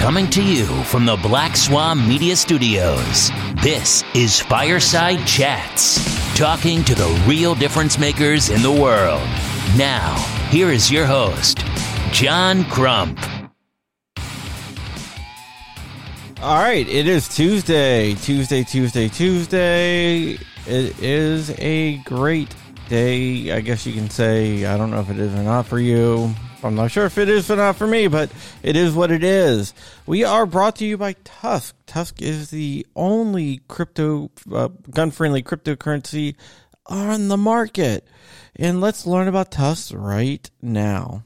Coming to you from the Black Swan Media Studios, this is Fireside Chats, talking to the real difference makers in the world. Now, here is your host, John Crump. All right, it is Tuesday, Tuesday, Tuesday, Tuesday. It is a great day. I guess you can say. I don't know if it is or not for you. I'm not sure if it is or not for me, but it is what it is. We are brought to you by TUSC. TUSC is the only crypto, uh, gun friendly cryptocurrency on the market. And let's learn about TUSC right now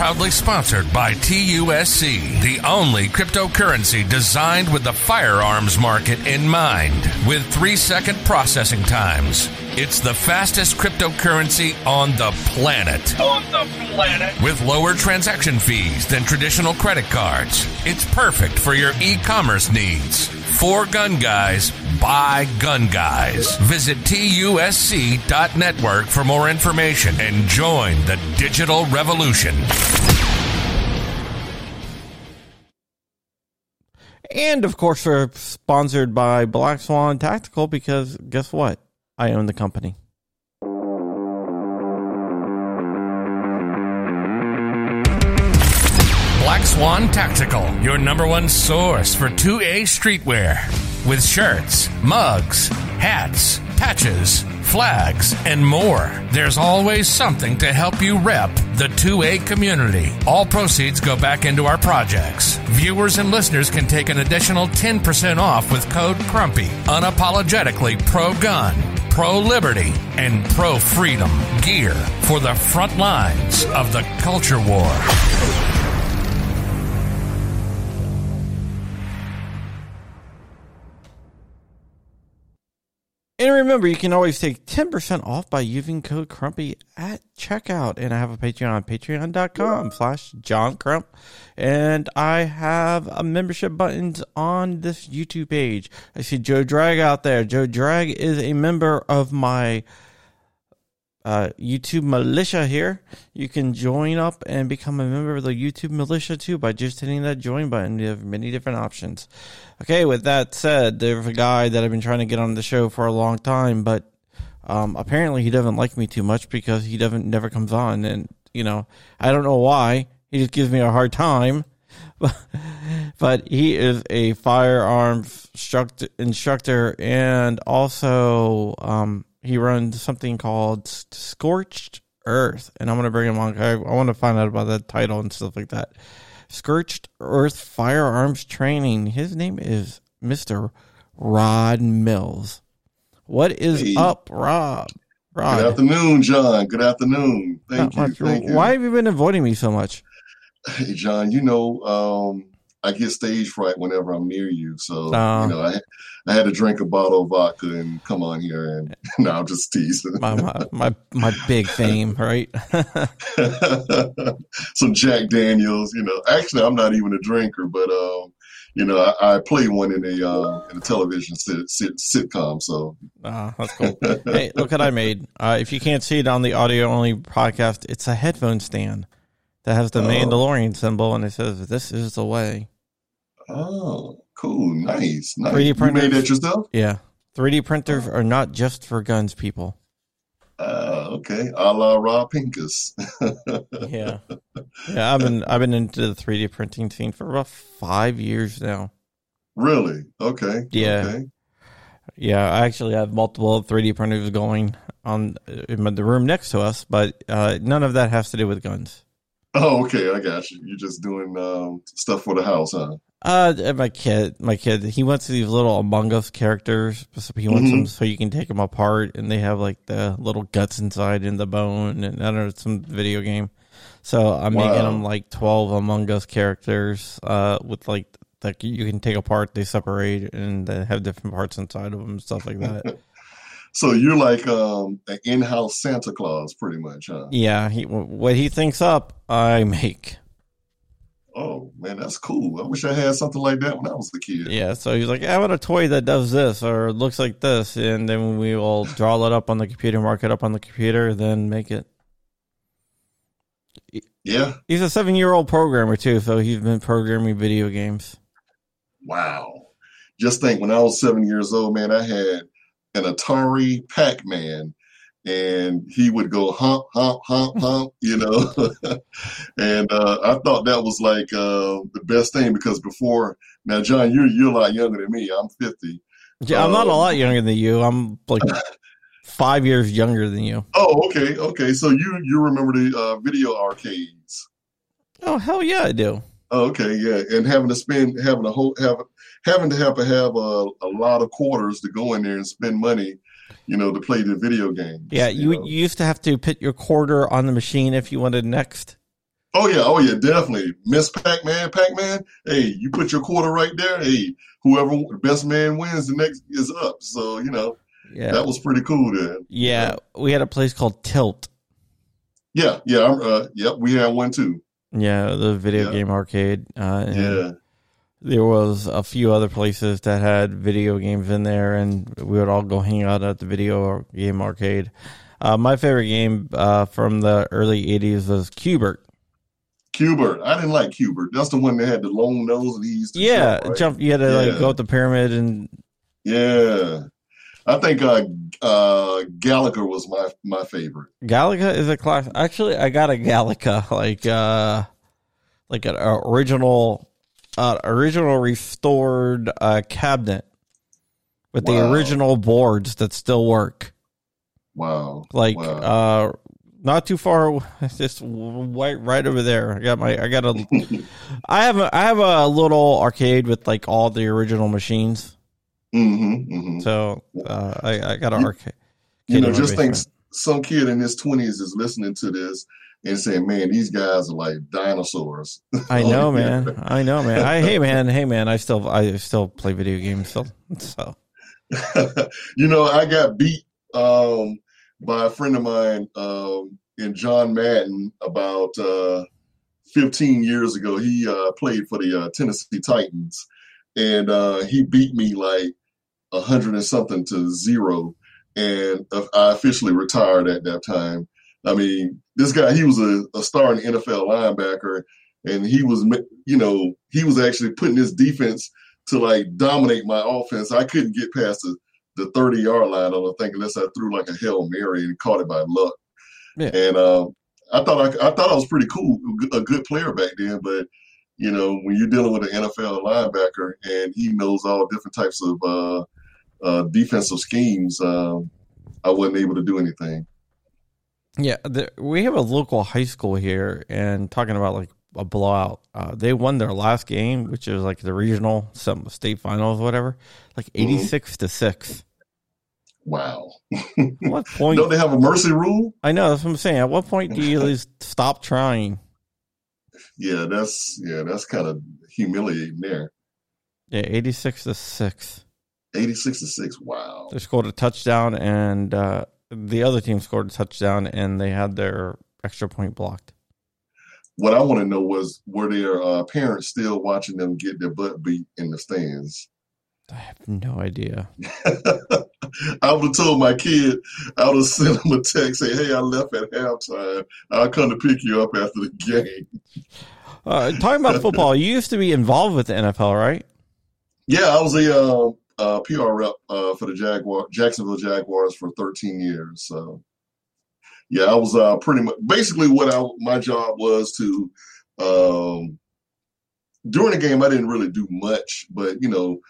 proudly sponsored by TUSC, the only cryptocurrency designed with the firearms market in mind, with three second processing times. It's the fastest cryptocurrency on the planet. On the planet. With lower transaction fees than traditional credit cards. It's perfect for your e commerce needs. For gun guys, buy gun guys. Visit TUSC.network for more information and join the digital revolution. And of course, we're sponsored by Black Swan Tactical because guess what? I own the company. Black Swan Tactical, your number one source for 2A streetwear. With shirts, mugs, hats, patches, flags, and more. There's always something to help you rep the 2A community. All proceeds go back into our projects. Viewers and listeners can take an additional 10% off with code CRUMPY. Unapologetically pro gun, pro liberty, and pro freedom gear for the front lines of the culture war. Remember, you can always take 10% off by using code Crumpy at checkout. And I have a Patreon, on patreon.com slash John Crump. And I have a membership buttons on this YouTube page. I see Joe Drag out there. Joe Drag is a member of my uh, YouTube militia here. You can join up and become a member of the YouTube militia too by just hitting that join button. You have many different options. Okay, with that said, there's a guy that I've been trying to get on the show for a long time, but um, apparently he doesn't like me too much because he doesn't never comes on, and you know I don't know why. He just gives me a hard time. but he is a firearm instructor, and also um, he runs something called Scorched Earth, and I'm gonna bring him on. I, I want to find out about that title and stuff like that. Scorched Earth Firearms Training. His name is Mister Rod Mills. What is hey. up, Rob? Rod. Good afternoon, John. Good afternoon. Thank you. Thank Why have you been avoiding me so much? Hey, John. You know, um, I get stage fright whenever I'm near you. So uh, you know, I I had to drink a bottle of vodka and come on here, and now I'm just teasing. my, my, my my big fame, right? Some Jack Daniels. You know, actually, I'm not even a drinker, but um, you know, I, I play one in a uh, in a television sit, sit, sitcom. So, uh, that's cool. hey, look what I made. Uh, if you can't see it on the audio only podcast, it's a headphone stand that has the oh. Mandalorian symbol, and it says, "This is the way." Oh, cool. Nice. Nice. 3D printers. You made that yourself? Yeah. 3D printers are not just for guns, people. Uh, okay. A la Rob Pincus. yeah. Yeah, I've been I've been into the 3D printing scene for about five years now. Really? Okay. Yeah. Okay. Yeah, I actually have multiple 3D printers going on in the room next to us, but uh, none of that has to do with guns. Oh, okay, I got you. You're just doing um, stuff for the house, huh? Uh, my kid, my kid, he wants these little Among Us characters. So he wants mm-hmm. them so you can take them apart, and they have like the little guts inside in the bone, and I don't know, some video game. So I'm wow. making them like twelve Among Us characters, uh, with like like you can take apart, they separate, and they have different parts inside of them, and stuff like that. so you're like um, an in-house Santa Claus, pretty much, huh? Yeah, he, what he thinks up, I make. Oh man, that's cool. I wish I had something like that when I was a kid. Yeah, so he's like, I want a toy that does this or looks like this, and then we will draw it up on the computer, mark it up on the computer, then make it. Yeah. He's a seven year old programmer too, so he's been programming video games. Wow. Just think when I was seven years old, man, I had an Atari Pac Man and he would go hump, hump, hump, hump, you know. and uh, I thought that was like uh, the best thing because before now, John, you're you're a lot younger than me. I'm 50. Yeah, I'm not a lot um, younger than you. I'm like five years younger than you. Oh, okay, okay. So you you remember the uh, video arcades? Oh hell yeah, I do. Oh, okay, yeah, and having to spend having a whole have having to have to have a, a lot of quarters to go in there and spend money, you know, to play the video game. Yeah, you, you, you used to have to put your quarter on the machine if you wanted next. Oh yeah, oh yeah, definitely. Miss Pac Man, Pac Man. Hey, you put your quarter right there. Hey, whoever the best man wins, the next is up. So you know, yeah, that was pretty cool. Then, yeah, we had a place called Tilt. Yeah, yeah, uh, yep, we had one too. Yeah, the video yeah. game arcade. Uh, yeah, there was a few other places that had video games in there, and we would all go hang out at the video game arcade. Uh, my favorite game uh, from the early '80s was Q*bert. Q*bert, I didn't like Q*bert. That's the one that had the long nose and he yeah, jump. Right? jump you had to yeah. like go up the pyramid and yeah. I think uh, uh, Galaga was my my favorite. Galaga is a class. Actually, I got a Galaga like uh like an original uh, original restored uh, cabinet with wow. the original boards that still work. Wow! Like wow. uh not too far. Just right, right over there. I got my. I got a. I have a. I have a little arcade with like all the original machines. Mm-hmm, mm-hmm. So uh, I, I got an arcade. You know, just think some kid in his twenties is listening to this and saying, "Man, these guys are like dinosaurs." I know, man. I know, man. I hey, man. Hey, man. I still I still play video games. So, so. you know, I got beat. Um, by a friend of mine um, in John Madden about uh, 15 years ago. He uh, played for the uh, Tennessee Titans, and uh, he beat me like a hundred and something to zero. And I officially retired at that time. I mean, this guy, he was a, a star in the NFL linebacker, and he was, you know, he was actually putting his defense to like dominate my offense. I couldn't get past the the 30 yard line on the thing unless I threw like a Hail Mary and caught it by luck. Yeah. And uh, I thought I, I thought I was pretty cool, a good player back then. But you know, when you're dealing with an NFL linebacker and he knows all different types of uh, uh, defensive schemes, um, I wasn't able to do anything. Yeah, the, we have a local high school here, and talking about like a blowout. Uh, they won their last game, which is like the regional, some state finals, whatever, like eighty six mm-hmm. to six. Wow. what point? Don't they have a mercy rule? I know. That's what I'm saying. At what point do you stop trying? Yeah, that's yeah, that's kind of humiliating there. Yeah, eighty six to six. Eighty six to six. Wow. They scored a touchdown, and uh, the other team scored a touchdown, and they had their extra point blocked what I want to know was were their uh, parents still watching them get their butt beat in the stands? I have no idea. I would have told my kid, I would have sent him a text, say, "Hey, I left at halftime. I'll come to pick you up after the game." Uh, talking about football, you used to be involved with the NFL, right? Yeah, I was a uh, uh, PR rep uh, for the Jaguar, Jacksonville Jaguars for 13 years. So yeah, I was uh, pretty much basically what I my job was to um, during the game. I didn't really do much, but you know,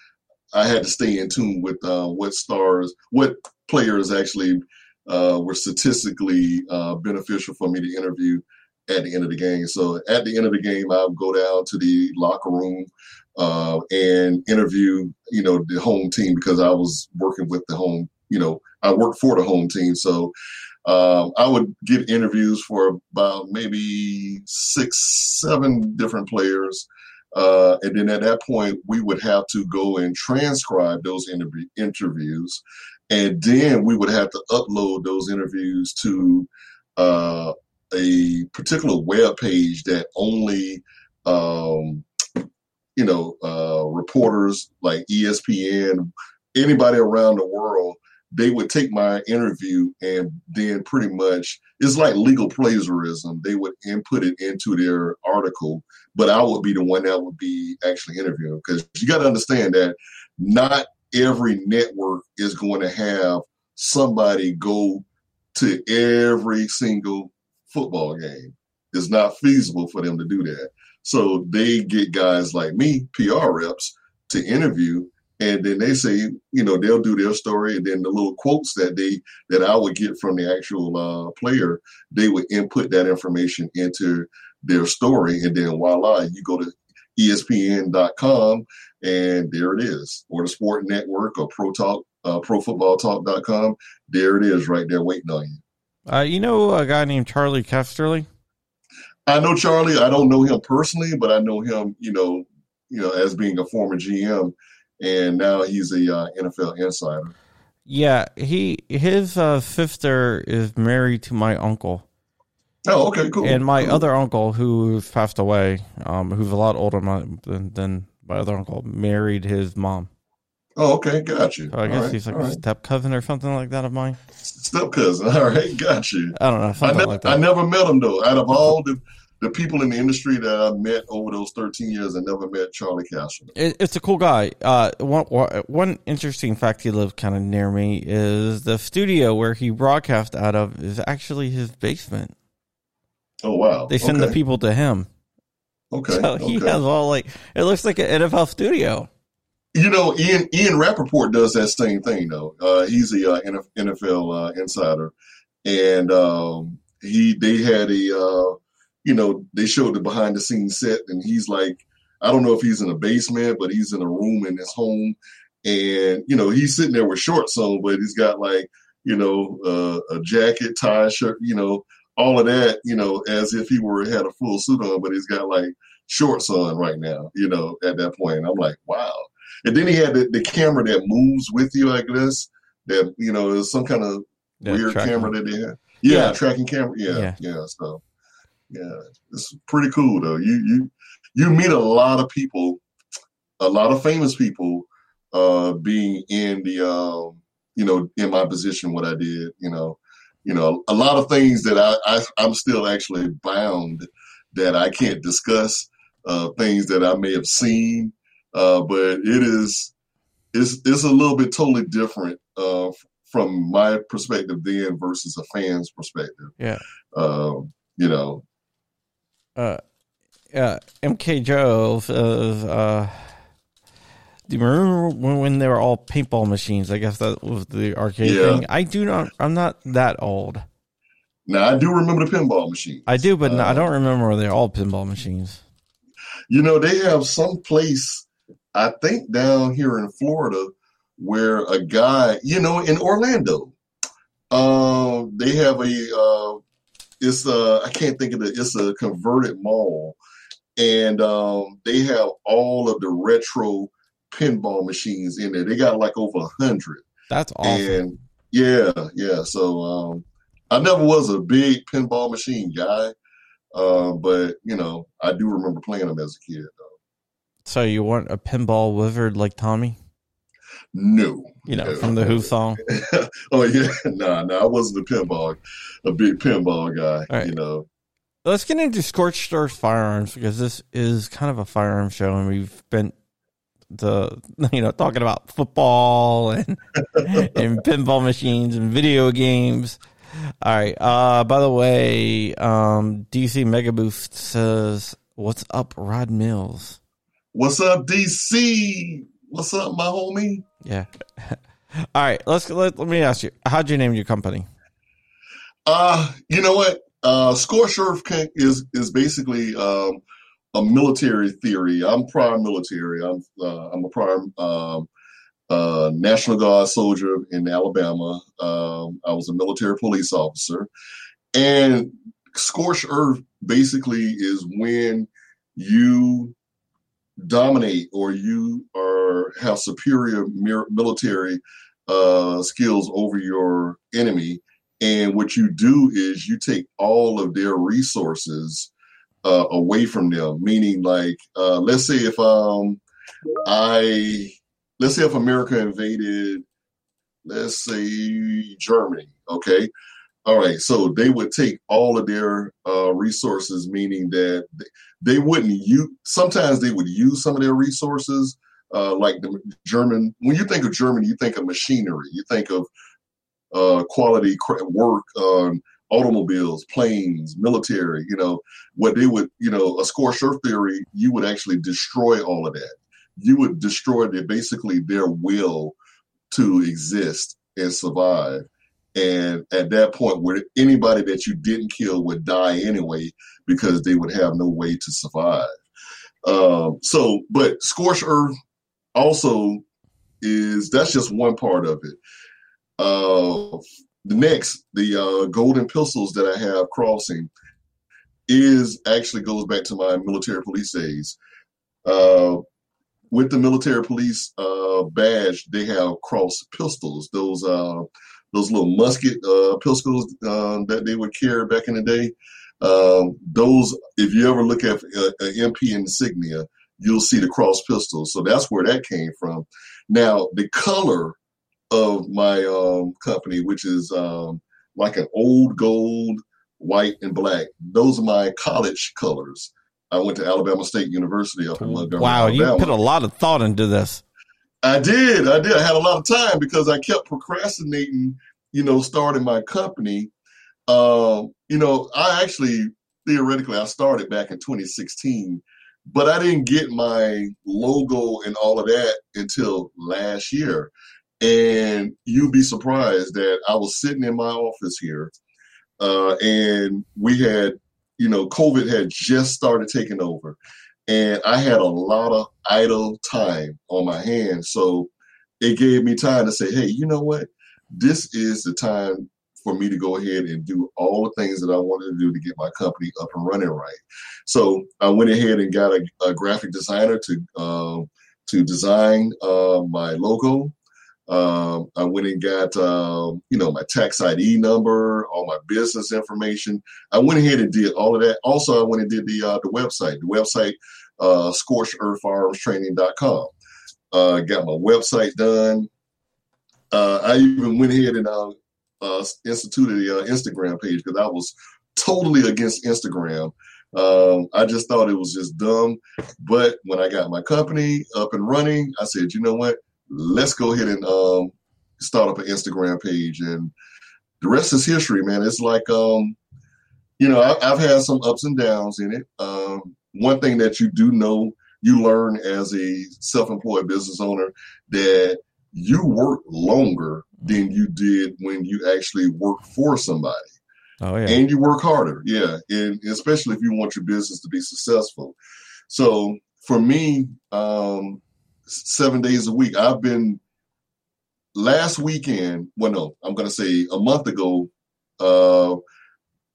I had to stay in tune with uh, what stars, what players actually uh, were statistically uh, beneficial for me to interview at the end of the game. So at the end of the game, I would go down to the locker room uh, and interview, you know, the home team because I was working with the home. You know, I worked for the home team, so um, I would get interviews for about maybe six, seven different players. Uh, and then at that point, we would have to go and transcribe those interview- interviews. And then we would have to upload those interviews to uh, a particular web page that only, um, you know, uh, reporters like ESPN, anybody around the world they would take my interview and then pretty much it's like legal plagiarism. They would input it into their article, but I would be the one that would be actually interviewing because you got to understand that not every network is going to have somebody go to every single football game. It's not feasible for them to do that. So they get guys like me, PR reps, to interview and then they say, you know, they'll do their story, and then the little quotes that they that I would get from the actual uh, player, they would input that information into their story, and then voila, you go to ESPN.com, and there it is, or the Sport Network, or Pro Talk, uh, ProFootballTalk.com. There it is, right there, waiting on you. Uh, you know a guy named Charlie Casserly? I know Charlie. I don't know him personally, but I know him, you know, you know, as being a former GM and now he's a uh, NFL insider. Yeah, he his uh, sister is married to my uncle. Oh, okay, cool. And my cool. other uncle, who's passed away, um, who's a lot older than, than my other uncle, married his mom. Oh, okay, got you. So I guess right, he's like a right. step cousin or something like that of mine. Step cousin, all right, got you. I don't know, I, ne- like I never met him though. Out of all the the people in the industry that I met over those 13 years, I never met Charlie Casserly. It, it's a cool guy. Uh, one, one interesting fact he lived kind of near me is the studio where he broadcast out of is actually his basement. Oh, wow. They send okay. the people to him. Okay. So he okay. has all like, it looks like an NFL studio. You know, Ian Ian Rapoport does that same thing, though. Uh, he's a uh, NFL uh, insider. And um, he they had a uh, you know, they showed the behind the scenes set, and he's like, I don't know if he's in a basement, but he's in a room in his home, and you know, he's sitting there with shorts on, but he's got like, you know, uh, a jacket, tie, shirt, you know, all of that, you know, as if he were had a full suit on, but he's got like shorts on right now, you know, at that point. And I'm like, wow. And then he had the, the camera that moves with you like this, that you know, is some kind of Yeah, weird tracking. camera that they had. Yeah, Yeah. tracking camera. Yeah, Yeah. yeah, So, yeah, it's pretty cool though. You you you meet a lot of people, a lot of famous people, uh, being in the um, you know, in my position, what I did. You know, you know, a lot of things that I, I I'm still actually bound that I can't discuss. Uh, things that I may have seen, uh, but it is it's it's a little bit totally different uh, from my perspective then versus a fan's perspective. Yeah. Um, you know, uh, uh, MK Joe says, uh, do you remember when, when they were all paintball machines? I guess that was the arcade Yeah. thing. I do not, I'm not that old. now I do remember the pinball machine. I do, but no, I Uh, don't remember they're all pinball machines. You know, they have some place, I think down here in Florida, where a guy, you know, in Orlando, um, they have a, uh, it's a, I can't think of it, it's a converted mall. And um, they have all of the retro pinball machines in there. They got like over a hundred. That's awesome. And yeah, yeah. So um, I never was a big pinball machine guy, uh, but you know, I do remember playing them as a kid. So you weren't a pinball wizard like Tommy? No, You know, no. from the Who song? oh yeah, nah, nah. I wasn't a pinball, a big pinball guy. Right. You know, Let's get into Scorched Earth firearms because this is kind of a firearm show, and we've been the you know talking about football and and pinball machines and video games. All right. Uh, by the way, um, DC Mega Boost says, "What's up, Rod Mills?" What's up, DC? What's up, my homie? Yeah. All right. Let's let, let me ask you, how'd you name your company? Uh, you know what? Uh, Earth can, is is basically um, a military theory. I'm prior military. I'm uh, I'm a prior um, uh, National Guard soldier in Alabama. Um, I was a military police officer, and Scorched Earth basically is when you dominate or you are have superior military uh, skills over your enemy and what you do is you take all of their resources uh, away from them. Meaning, like, uh, let's say if um, I, let's say if America invaded let's say Germany. Okay, all right. So they would take all of their uh, resources, meaning that they wouldn't use. Sometimes they would use some of their resources, uh, like the German. When you think of Germany, you think of machinery. You think of uh, quality work on automobiles, planes, military. You know what they would. You know, a scorched earth theory. You would actually destroy all of that. You would destroy their basically their will to exist and survive. And at that point, where anybody that you didn't kill would die anyway because they would have no way to survive. Um, so, but scorched earth also is that's just one part of it. Uh, the next, the uh, golden pistols that I have crossing is actually goes back to my military police days. Uh, with the military police uh, badge, they have cross pistols. Those uh, those little musket uh, pistols uh, that they would carry back in the day. Um, those, if you ever look at uh, an MP insignia, you'll see the cross pistols. So that's where that came from. Now the color of my um, company, which is um, like an old gold, white and black. Those are my college colors. I went to Alabama State University up in Montgomery. Wow, Alabama. you put a lot of thought into this. I did. I did. I had a lot of time because I kept procrastinating, you know, starting my company. Um, you know, I actually theoretically I started back in 2016, but I didn't get my logo and all of that until last year. And you'd be surprised that I was sitting in my office here, uh, and we had you know, COVID had just started taking over, and I had a lot of idle time on my hands. So it gave me time to say, hey, you know what? This is the time for me to go ahead and do all the things that I wanted to do to get my company up and running right. So I went ahead and got a, a graphic designer to uh, to design uh, my logo. Um, I went and got, um, you know, my tax ID number, all my business information. I went ahead and did all of that. Also, I went and did the uh, the website. The website, uh. Uh, got my website done. Uh, I even went ahead and uh, uh, instituted the uh, Instagram page because I was totally against Instagram. Um, I just thought it was just dumb. But when I got my company up and running, I said, you know what? let's go ahead and um, start up an Instagram page, and the rest is history, man. It's like, um, you know, I, have had some ups and downs in it. One thing that you do know, you learn as a self-employed business owner that you work longer than you did when you actually work for somebody. Oh yeah, and you work harder, yeah, and especially if you want your business to be successful. So for me, um, seven days a week. I've been last weekend. Well, no, I'm going to say a month ago. Uh,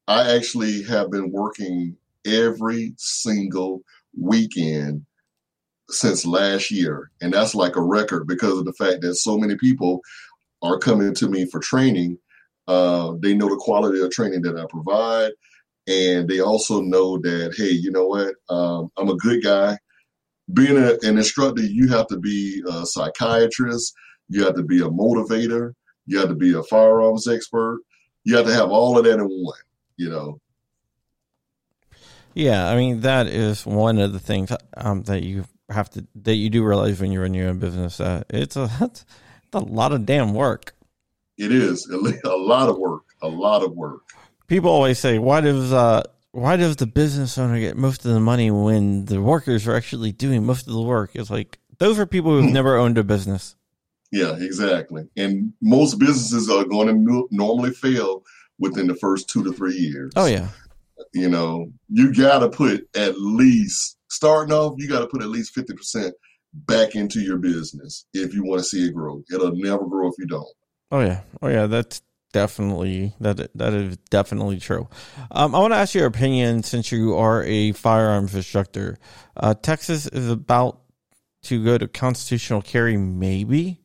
I actually have been working every single weekend since last year, and that's like a record because of the fact that so many people are coming to me for training. Uh, they know the quality of training that I provide, and they also know that hey, you know what? Um, I'm a good guy being a, an instructor, you have to be a psychiatrist, you have to be a motivator, you have to be a firearms expert, you have to have all of that in one, you know. Yeah, I mean that is one of the things um, that you have to that you do realize when you run your own business that it's a it's a lot of damn work. It is a lot of work, a lot of work. People always say, "Why does uh, why does the business owner get most of the money when the workers are actually doing most of the work? It's like those are people who've never owned a business. Yeah, exactly. And most businesses are going to normally fail within the first two to three years. Oh yeah. You know, you got to put at least starting off. You got to put at least fifty percent back into your business if you want to see it grow. It'll never grow if you don't. Oh yeah. Oh yeah. That's definitely that that is definitely true. Um, I want to ask your opinion since you are a firearms instructor. Uh, Texas is about to go to constitutional carry, maybe.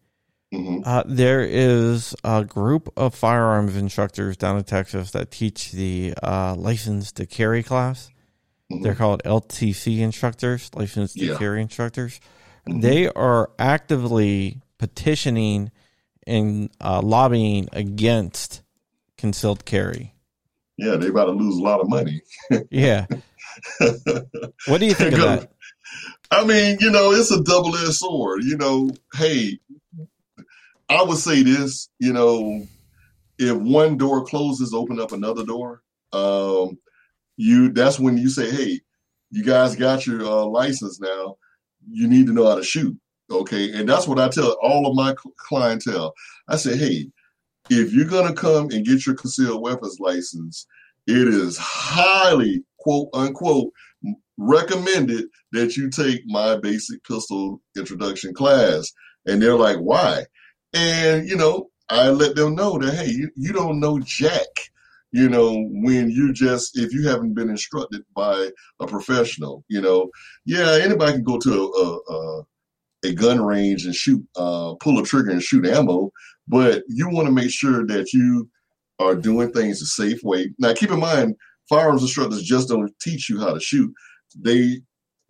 Mm-hmm. Uh, there is a group of firearms instructors down in Texas that teach the uh, license to carry class. Mm-hmm. They're called LTC instructors, license to yeah. carry instructors. Mm-hmm. They are actively petitioning and uh, lobbying against concealed carry. Yeah, they're about to lose a lot of money. yeah. what do you think of that? I mean, you know, it's a double edged sword. You know, hey, I would say this, you know, if one door closes, open up another door. Um, you that's when you say, hey, you guys got your uh, license now. You need to know how to shoot. Okay. And that's what I tell all of my clientele. I say, hey, if you're to come and get your concealed weapons license, it is highly, quote unquote, recommended that you take my basic pistol introduction class. And they're like, why? And, you know, I let them know that, hey, you, you don't know Jack, you know, when you just, if you haven't been instructed by a professional, you know, yeah, anybody can go to a, a, a gun range and shoot, uh, pull a trigger and shoot ammo, but you want to make sure that you are doing things a safe way. Now, keep in mind, firearms instructors just don't teach you how to shoot. They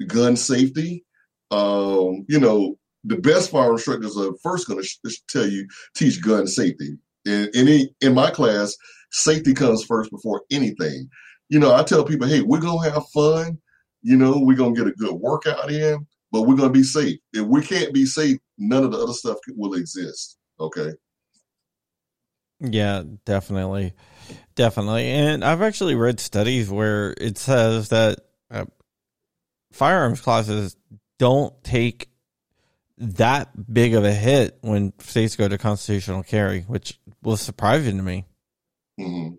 gun safety, um, you know, the best fire instructors are first going to sh- tell you teach gun safety. In, in in my class, safety comes first before anything. You know, I tell people, hey, we're gonna have fun. You know, we're gonna get a good workout in, but we're gonna be safe. If we can't be safe, none of the other stuff will exist. Okay. Yeah, definitely, definitely. And I've actually read studies where it says that uh, firearms classes don't take that big of a hit when states go to constitutional carry, which was surprising to me. Mm-hmm.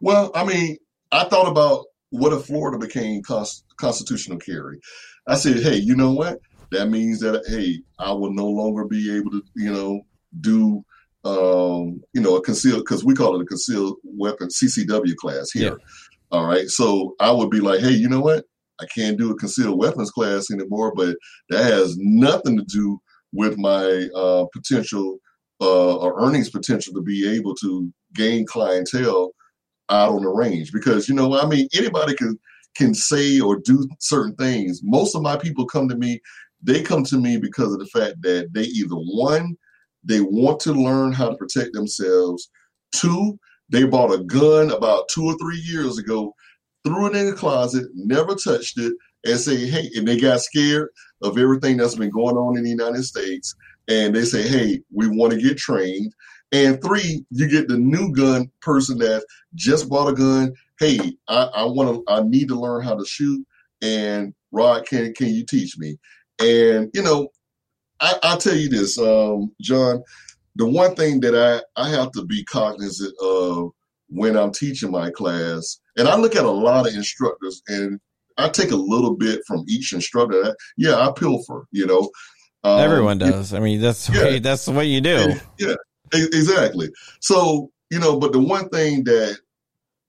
Well, I mean, I thought about what if Florida became const- constitutional carry. I said, hey, you know what? That means that hey, I will no longer be able to, you know, do, um, you know, a concealed because we call it a concealed weapon CCW class here. Yeah. All right, so I would be like, hey, you know what? I can't do a concealed weapons class anymore, but that has nothing to do with my uh, potential uh, or earnings potential to be able to gain clientele out on the range. Because you know, I mean, anybody can can say or do certain things. Most of my people come to me. They come to me because of the fact that they either one, they want to learn how to protect themselves. Two, they bought a gun about two or three years ago threw it in the closet, never touched it, and say, hey, and they got scared of everything that's been going on in the United States. And they say, hey, we want to get trained. And three, you get the new gun person that just bought a gun. Hey, I, I want to, I need to learn how to shoot. And Rod, can can you teach me? And you know, I, I'll tell you this, um, John. The one thing that I I have to be cognizant of when I'm teaching my class. And I look at a lot of instructors and I take a little bit from each instructor. Yeah, I pilfer, you know. Um, Everyone does. I mean, that's yeah, way, that's what you do. Yeah, exactly. So, you know, but the one thing that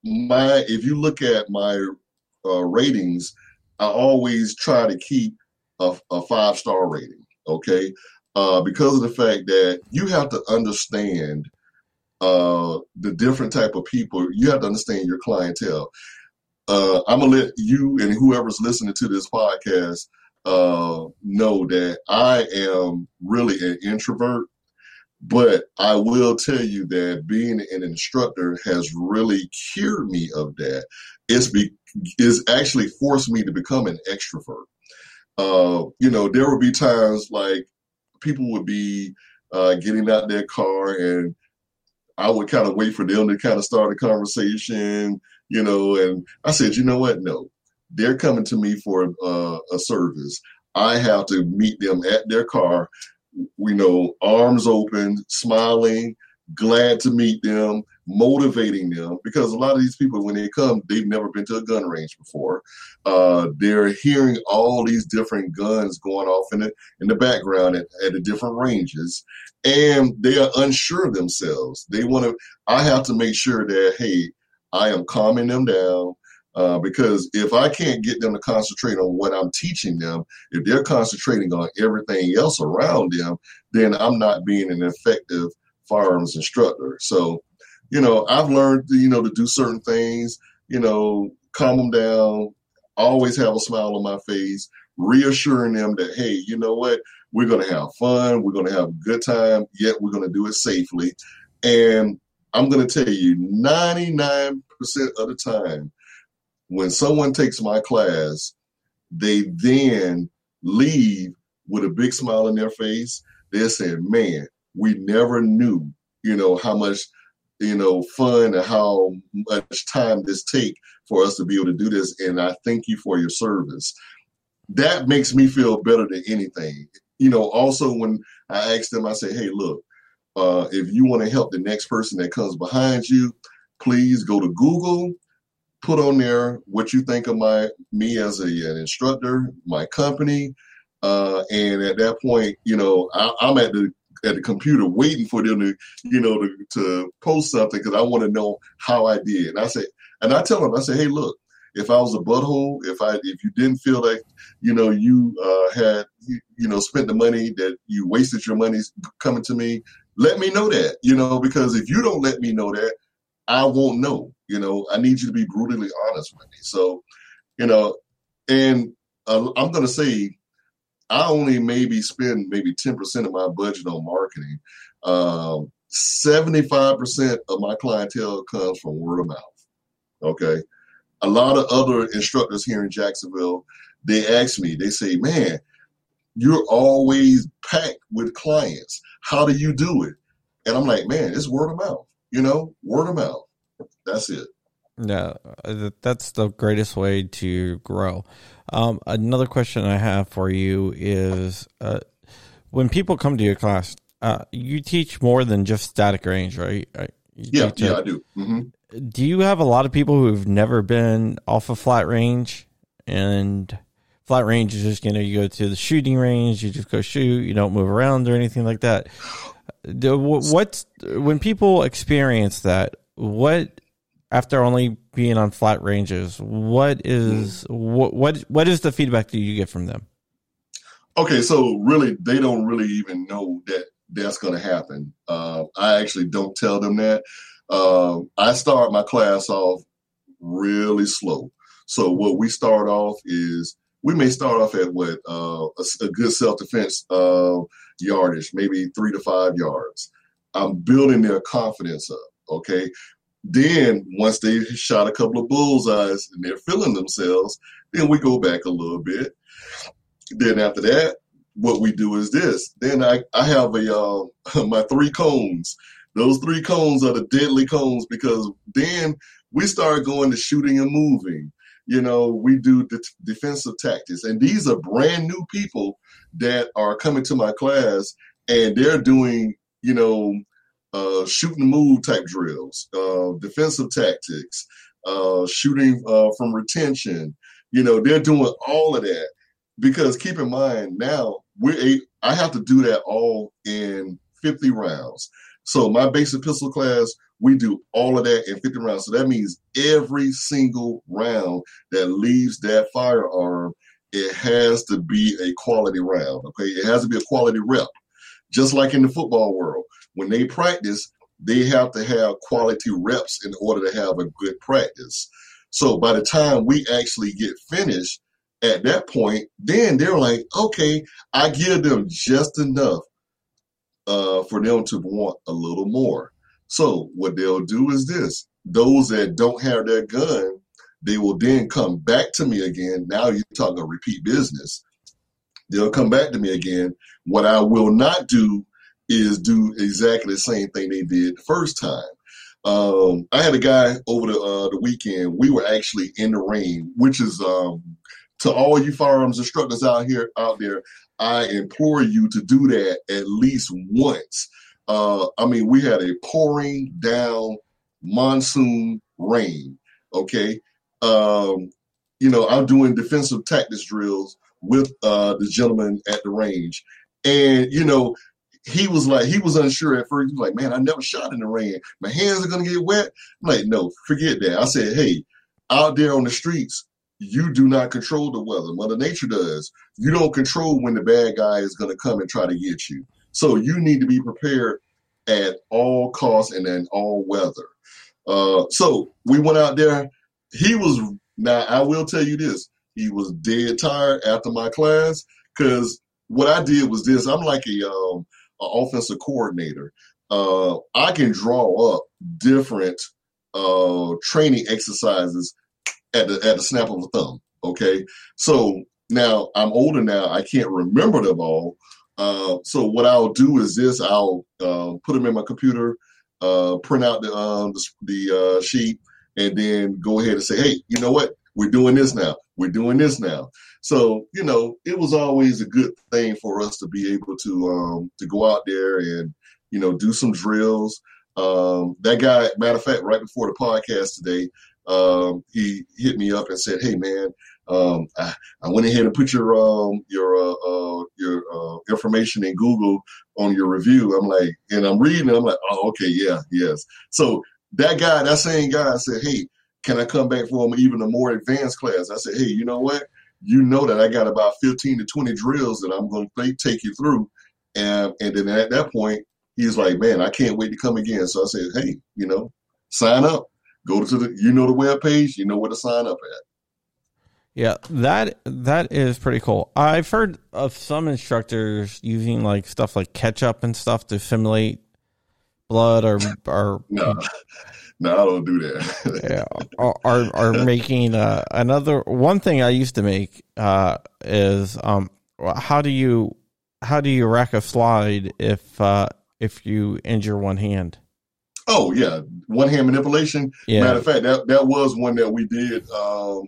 my, if you look at my uh, ratings, I always try to keep a, a five star rating. Okay. Uh, because of the fact that you have to understand uh, the different type of people. You have to understand your clientele. Uh, I'm gonna let you and whoever's listening to this podcast uh, know that I am really an introvert, but I will tell you that being an instructor has really cured me of that. It's be is actually forced me to become an extrovert. Uh, you know, there would be times like people would be uh, getting out their car and I would kind of wait for them to kind of start a conversation, you know. And I said, you know what? No, they're coming to me for uh, a service. I have to meet them at their car, you know, arms open, smiling, glad to meet them, motivating them because a lot of these people, when they come, they've never been to a gun range before. Uh, they're hearing all these different guns going off in the in the background at, at the different ranges, and they are unsure of themselves. They want to. I have to make sure that hey, I am calming them down. Uh, because if I can't get them to concentrate on what I'm teaching them, if they're concentrating on everything else around them, then I'm not being an effective firearms instructor. So, you know, I've learned, you know, to do certain things, you know, calm them down, always have a smile on my face, reassuring them that, hey, you know what, We're going to have fun. We're going to have a good time, yet we're going to do it safely. And I'm going to tell you 99% of the time, when someone takes my class, they then leave with a big smile on their face. They're saying, man, we never knew, you know, how much, you know, fun and how much time this take for us to be able to do this. And I thank you for your service. That makes me feel better than anything. You know, also when I ask them, I say, hey, look, uh, if you want to help the next person that comes behind you, please go to Google, put on there what you think of my me as a, an instructor, my company, uh, and at that point, you know, I, am at the at the computer waiting for them to, you know, to, to post something because I want to know how I did. And I say, and I tell them, I say, hey, look, if I was a butthole, if I if you didn't feel like you know you uh, had you, you, know spent the money that you wasted your money coming to me, let me know that you know because if you don't let me know that, I won't know. You know, I need you to be brutally honest with me. So, you know, and uh, I'm to say I only maybe spend maybe 10% of my budget on marketing. Um, 75% of my clientele comes from word of mouth. Okay a lot of other instructors here in Jacksonville, they ask me, they say, man, you're always packed with clients. How do you do it? And I'm like, man, it's word of mouth, you know, word of mouth. That's it. Yeah, uh, that's the greatest way to grow. Um, another question I have for you is uh, when people come to your class, uh, you teach more than just static range, right? You yeah, yeah, I do. Mm-hmm do you have a lot of people who've never been off a of flat range and flat range is just you know you go to the shooting range you just go shoot you don't move around or anything like that what's when people experience that what after only being on flat ranges what is what what what is the feedback that you get from them okay so really they don't really even know that that's going to happen uh, i actually don't tell them that uh, I start my class off really slow. So what we start off is we may start off at what uh, a, a, good self defense yardage, maybe three to five yards. I'm building their confidence up. Okay. Then once they shot a couple of bullseyes and they're feeling themselves, then we go back a little bit. Then after that, what we do is this. Then I, I have a uh, my three cones those three cones are the deadly cones because then we start going to shooting and moving. You know, we do the defensive tactics, and these are brand new people that are coming to my class, and they're doing, you know, uh, shooting the move type drills, uh, defensive tactics, uh, shooting uh, from retention. You know, they're doing all of that because keep in mind now we I have to do that all in 50 rounds. So my basic pistol class, we do all of that in 50 rounds. So that means every single round that leaves that firearm, it has to be a quality round. Okay, it has to be a quality rep. Just like in the football world, when they practice, they have to have quality reps in order to have a good practice. So by the time we actually get finished at that point, then they're like, okay, I give them just enough uh, for them to want a little more. So what they'll do is this: those that don't have their gun, they will then come back to me again. Now you're talking repeat business. They'll come back to me again. What I will not do is do exactly the same thing they did the first time. Um, I had a guy over the uh, the weekend. We were actually in the rain, which is um, to all you firearms instructors out here out there. I implore you to do that at least once. Uh, I mean, we had a pouring down monsoon rain. Okay. Um, you know, I'm doing defensive tactics drills with uh, the gentleman at the range. And, you know, he was like, he was unsure at first. He was like, man, I never shot in the rain. My hands are going to get wet. I'm like, no, forget that. I said, hey, out there on the streets, you do not control the weather. Mother Nature does. You don't control when the bad guy is going to come and try to get you. So you need to be prepared at all costs and in all weather. Uh, so we went out there. He was now. I will tell you this. He was dead tired after my class because what I did was this. I'm like a, um, offensive coordinator. Uh, I can draw up different uh, training exercises at the at the snap of a thumb. Okay, so now I'm older now. I can't remember them all. Uh, so what I'll do is this: I'll uh, put them in my computer, uh, print out the um, the, the uh, sheet, and then go ahead and say, "Hey, you know what? We're doing this now. We're doing this now." So you know, it was always a good thing for us to be able to um, to go out there and you know do some drills. Um, that guy, matter of fact, right before the podcast today, um, he hit me up and said, "Hey, man." Um, I, I, went ahead and put your um, your uh, uh, your uh, information in Google on your review. I'm like, and I'm reading. It, I'm like, oh, okay, yeah, yes. So that guy, that same guy, said, hey, can I come back for even a more advanced class? I said, hey, you know what? You know that I got about 15 to 20 drills that I'm going to take you through, and and then at that point, he's like, man, I can't wait to come again. So I said, hey, you know, sign up. Go to the, you know, the web page. You know where to sign up at. Yeah, that that is pretty cool. I've heard of some instructors using like stuff like ketchup and stuff to simulate blood or or no, no, I don't do that. yeah, are are making uh, another one thing I used to make uh, is um how do you how do you rack a slide if uh, if you injure one hand? Oh yeah, one hand manipulation. Yeah. Matter of fact, that that was one that we did. Um,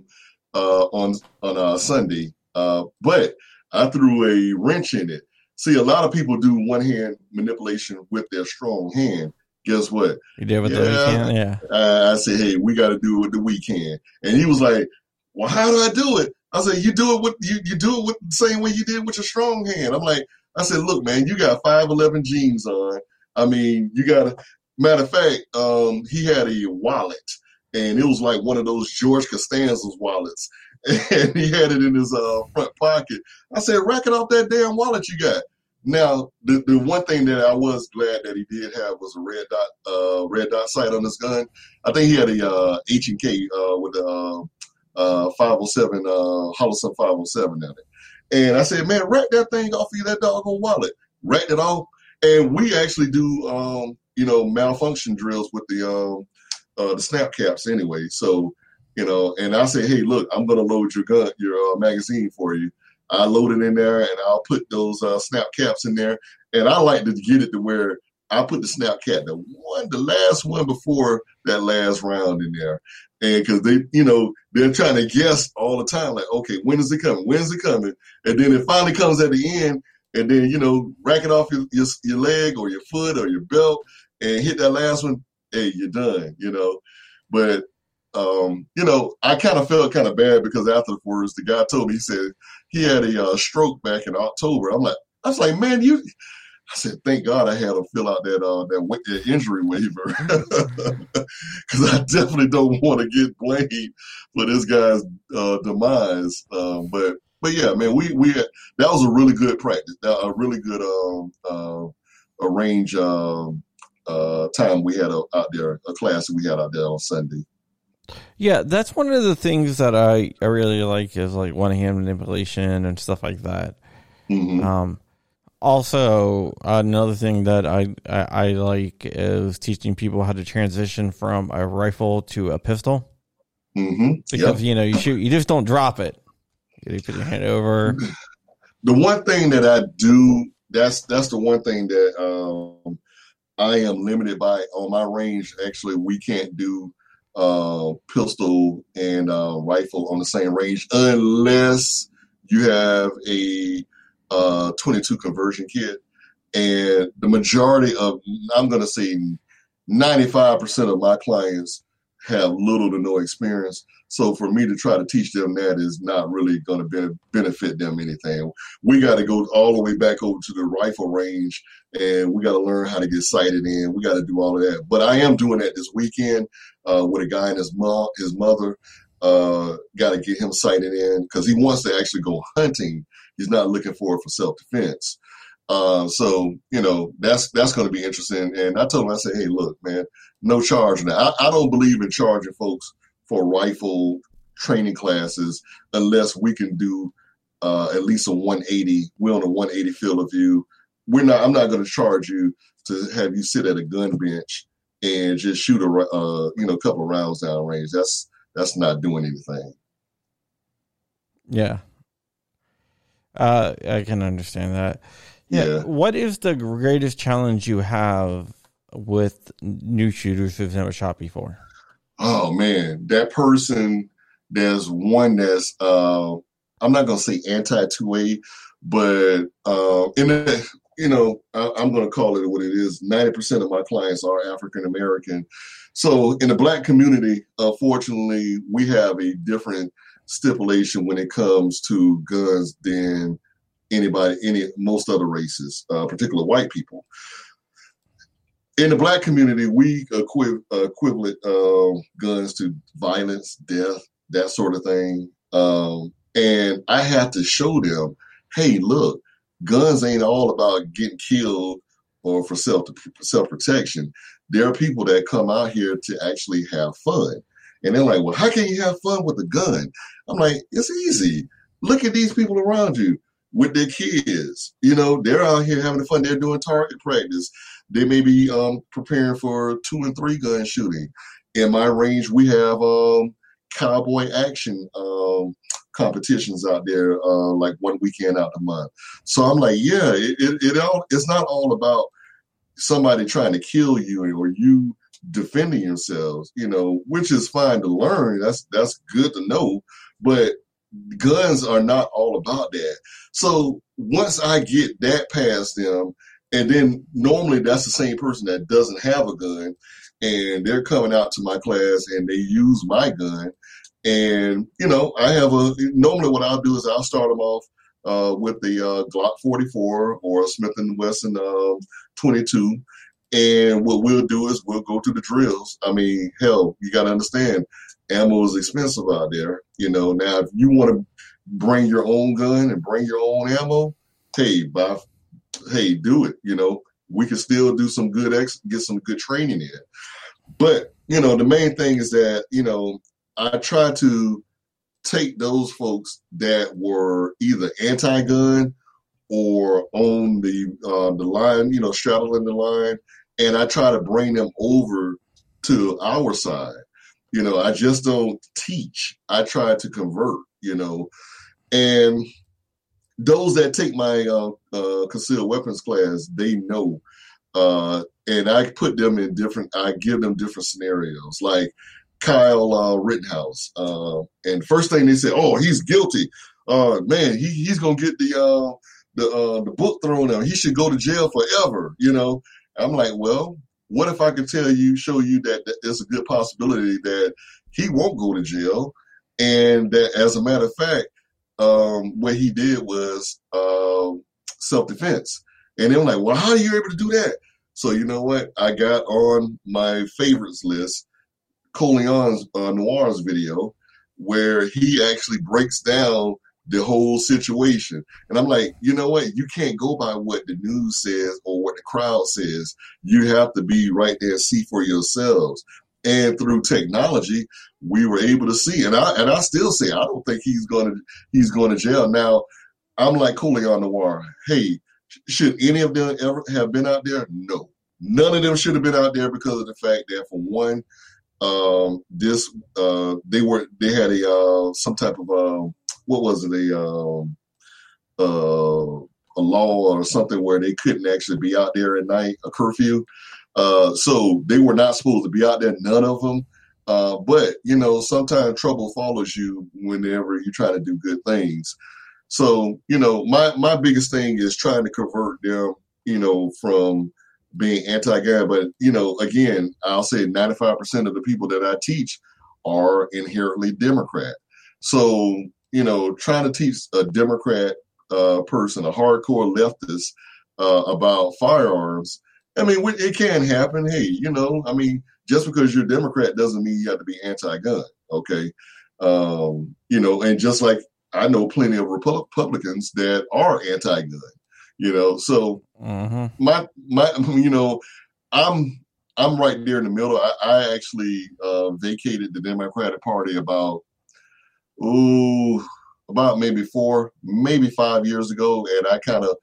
uh, on on a Sunday, uh, but I threw a wrench in it. See, a lot of people do one hand manipulation with their strong hand. Guess what? You did with yeah, the weekend, yeah. I, I said, hey, we got to do it with the weekend, and he was like, well, how do I do it? I said, you do it with you, you do it with the same way you did with your strong hand. I'm like, I said, look, man, you got five eleven jeans on. I mean, you got. To Matter of fact, um, he had a wallet and it was like one of those George Costanza's wallets, and he had it in his uh, front pocket. I said, "Rack it off that damn wallet you got." Now, the, the one thing that I was glad that he did have was a red dot, uh, red dot sight on his gun. I think he had a uh, H and K uh, with a uh, uh, 507 uh, Holosun 507 in it. And I said, man, rack that thing off of that doggone wallet. Racked it off. And we actually do, um, you know, malfunction drills with the um, uh, the snap caps anyway. So, you know, and I say, hey, look, I'm going to load your gun, your uh, magazine for you. I load it in there and I'll put those uh, snap caps in there. And I like to get it to where I put the snap cap, the one, the last one before that last round in there. And because they, you know, they're trying to guess all the time, like, okay, when is it coming? When's it coming? And then it finally comes at the end. And then, you know, rack it off your, your, your leg or your foot or your belt and hit that last one hey, you're done, you know. But um, you know, I kind of felt kind of bad because afterwards, the guy told me he said he had a uh, stroke back in October. I'm like, I was like, man, you. I said, thank God I had to fill out that uh, that, that injury waiver because I definitely don't want to get blamed for this guy's uh, demise. Um, but but yeah, man, we we had, that was a really good practice, a really good um, uh, arrange um, uh, time we had out there, a class that we had out there on Sunday. Yeah, that's one of the things that I, I really like is like one hand manipulation and stuff like that. Mm-hmm. Um, also, another thing that I, I, I like is teaching people how to transition from a rifle to a pistol. Mm-hmm. Because yep. you know you shoot, you just don't drop it. You put your hand over. The one thing that I do that's that's the one thing that um, I am limited by on my range. Actually, we can't do uh, pistol and uh, rifle on the same range unless you have a uh, 22 conversion kit. And the majority of, I'm going to say 95% of my clients have little to no experience. So for me to try to teach them that is not really going to be, benefit them anything. We got to go all the way back over to the rifle range, and we got to learn how to get sighted in. We got to do all of that. But I am doing that this weekend uh, with a guy and his mom, his mother. Uh, got to get him sighted in because he wants to actually go hunting. He's not looking for it for self defense. Uh, so you know that's that's going to be interesting. And I told him, I said, hey, look, man, no charge now. I, I don't believe in charging folks for rifle training classes unless we can do uh, at least a 180. We're on a 180 field of view. We're not. I'm not going to charge you to have you sit at a gun bench and just shoot a uh, you know a couple of rounds down range. That's that's not doing anything. Yeah. Uh, I can understand that. Yeah. Yeah. What is the greatest challenge you have with new shooters who've never shot before? Oh man, that person. There's one that's uh, I'm not gonna say anti two A, but uh, in the you know I, I'm gonna call it what it is. Ninety percent of my clients are African American, so in the black community, unfortunately, we have a different stipulation when it comes to guns than anybody, any most other races, uh, particularly white people. In the black community, we equi- equivalent uh, guns to violence, death, that sort of thing. Um, and I have to show them, hey, look, guns ain't all about getting killed or for self self protection. There are people that come out here to actually have fun. And they're like, well, how can you have fun with a gun? I'm like, it's easy. Look at these people around you with their kids. You know, they're out here having fun. They're doing target practice. They may be um, preparing for two and three gun shooting. In my range, we have um, cowboy action um, competitions out there, uh, like one weekend out a month. So I'm like, yeah, it, it, it all it's not all about somebody trying to kill you or you defending yourselves, you know, which is fine to learn. That's that's good to know, but guns are not all about that. So once I get that past them, and then normally that's the same person that doesn't have a gun, and they're coming out to my class and they use my gun, and you know I have a normally what I'll do is I'll start them off uh, with the uh, Glock 44 or a Smith and Wesson um, 22. And what we'll do is we'll go to the drills. I mean, hell, you got to understand, ammo is expensive out there. You know, now if you want to bring your own gun and bring your own ammo, hey, buy, hey, do it. You know, we can still do some good ex, get some good training in. But you know, the main thing is that you know I try to take those folks that were either anti-gun or on the uh, the line, you know, straddling the line, and I try to bring them over to our side. You know, I just don't teach. I try to convert. You know, and those that take my uh, uh, concealed weapons class, they know. Uh, and I put them in different. I give them different scenarios, like Kyle uh, Rittenhouse. Uh, and first thing they say, "Oh, he's guilty. Uh, man, he, he's gonna get the the the book thrown him. He should go to jail forever." You know, I'm like, well, what if I could tell you, show you that, that there's a good possibility that he won't go to jail, and that as a matter of fact, um, what he did was uh, self defense. And they're like, well, how are you able to do that? So you know what? I got on my favorites list Colion's uh, Noir's video where he actually breaks down the whole situation. And I'm like, you know what? You can't go by what the news says or what the crowd says. You have to be right there and see for yourselves. And through technology, we were able to see. And I and I still say I don't think he's going to he's going to jail. Now, I'm like Colion Noir. Hey, should any of them ever have been out there? No. None of them should have been out there because of the fact that for one, um, this uh, they were they had a uh, some type of uh, what was it a um, uh, a law or something where they couldn't actually be out there at night a curfew uh, so they were not supposed to be out there none of them uh, but you know sometimes trouble follows you whenever you try to do good things so you know my my biggest thing is trying to convert them you know from being anti-gun. But you know, again, I'll say 95% of the people that I teach are inherently Democrat. So you know, trying to teach a Democrat uh, person, a hardcore leftist, uh, about firearms. I mean, it can happen. Hey, you know, I mean, just because you're Democrat doesn't mean you have to be anti-gun. Okay, um, you know, and just like I know plenty of Republicans that are anti-gun you know. So mm-hmm. my my you know, I'm I'm right there in the middle. I, I actually uh, vacated the Democratic Party about oh about maybe four, maybe five years ago, and I kind of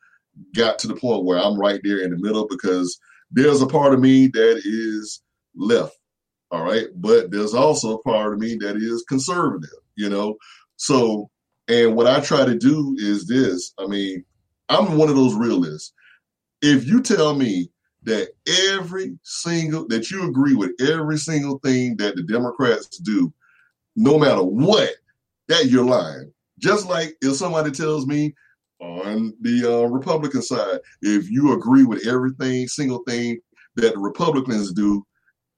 got to the point where I'm right there in the middle because there's a part of me that is left, all right, but there's also a part of me that is conservative, you know. So, and what I try to do is this. I mean, I'm one of those realists. If you tell me that every single that you agree with every single thing that the Democrats do, no matter what, that you're lying. Just like if somebody tells me on the uh, Republican side, if you agree with everything, single thing that the Republicans do,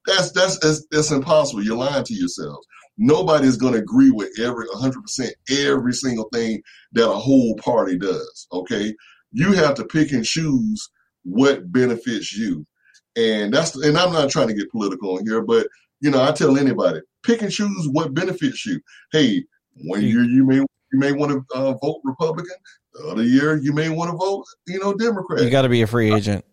that's that's that's, that's impossible. You're lying to yourselves. Nobody's going to agree with every 100% every single thing that a whole party does. Okay, you have to pick and choose what benefits you, and that's and I'm not trying to get political in here, but you know I tell anybody pick and choose what benefits you. Hey, one year you may you may want to uh, vote Republican. The other year you may want to vote, you know, Democrat. You got to be a free agent.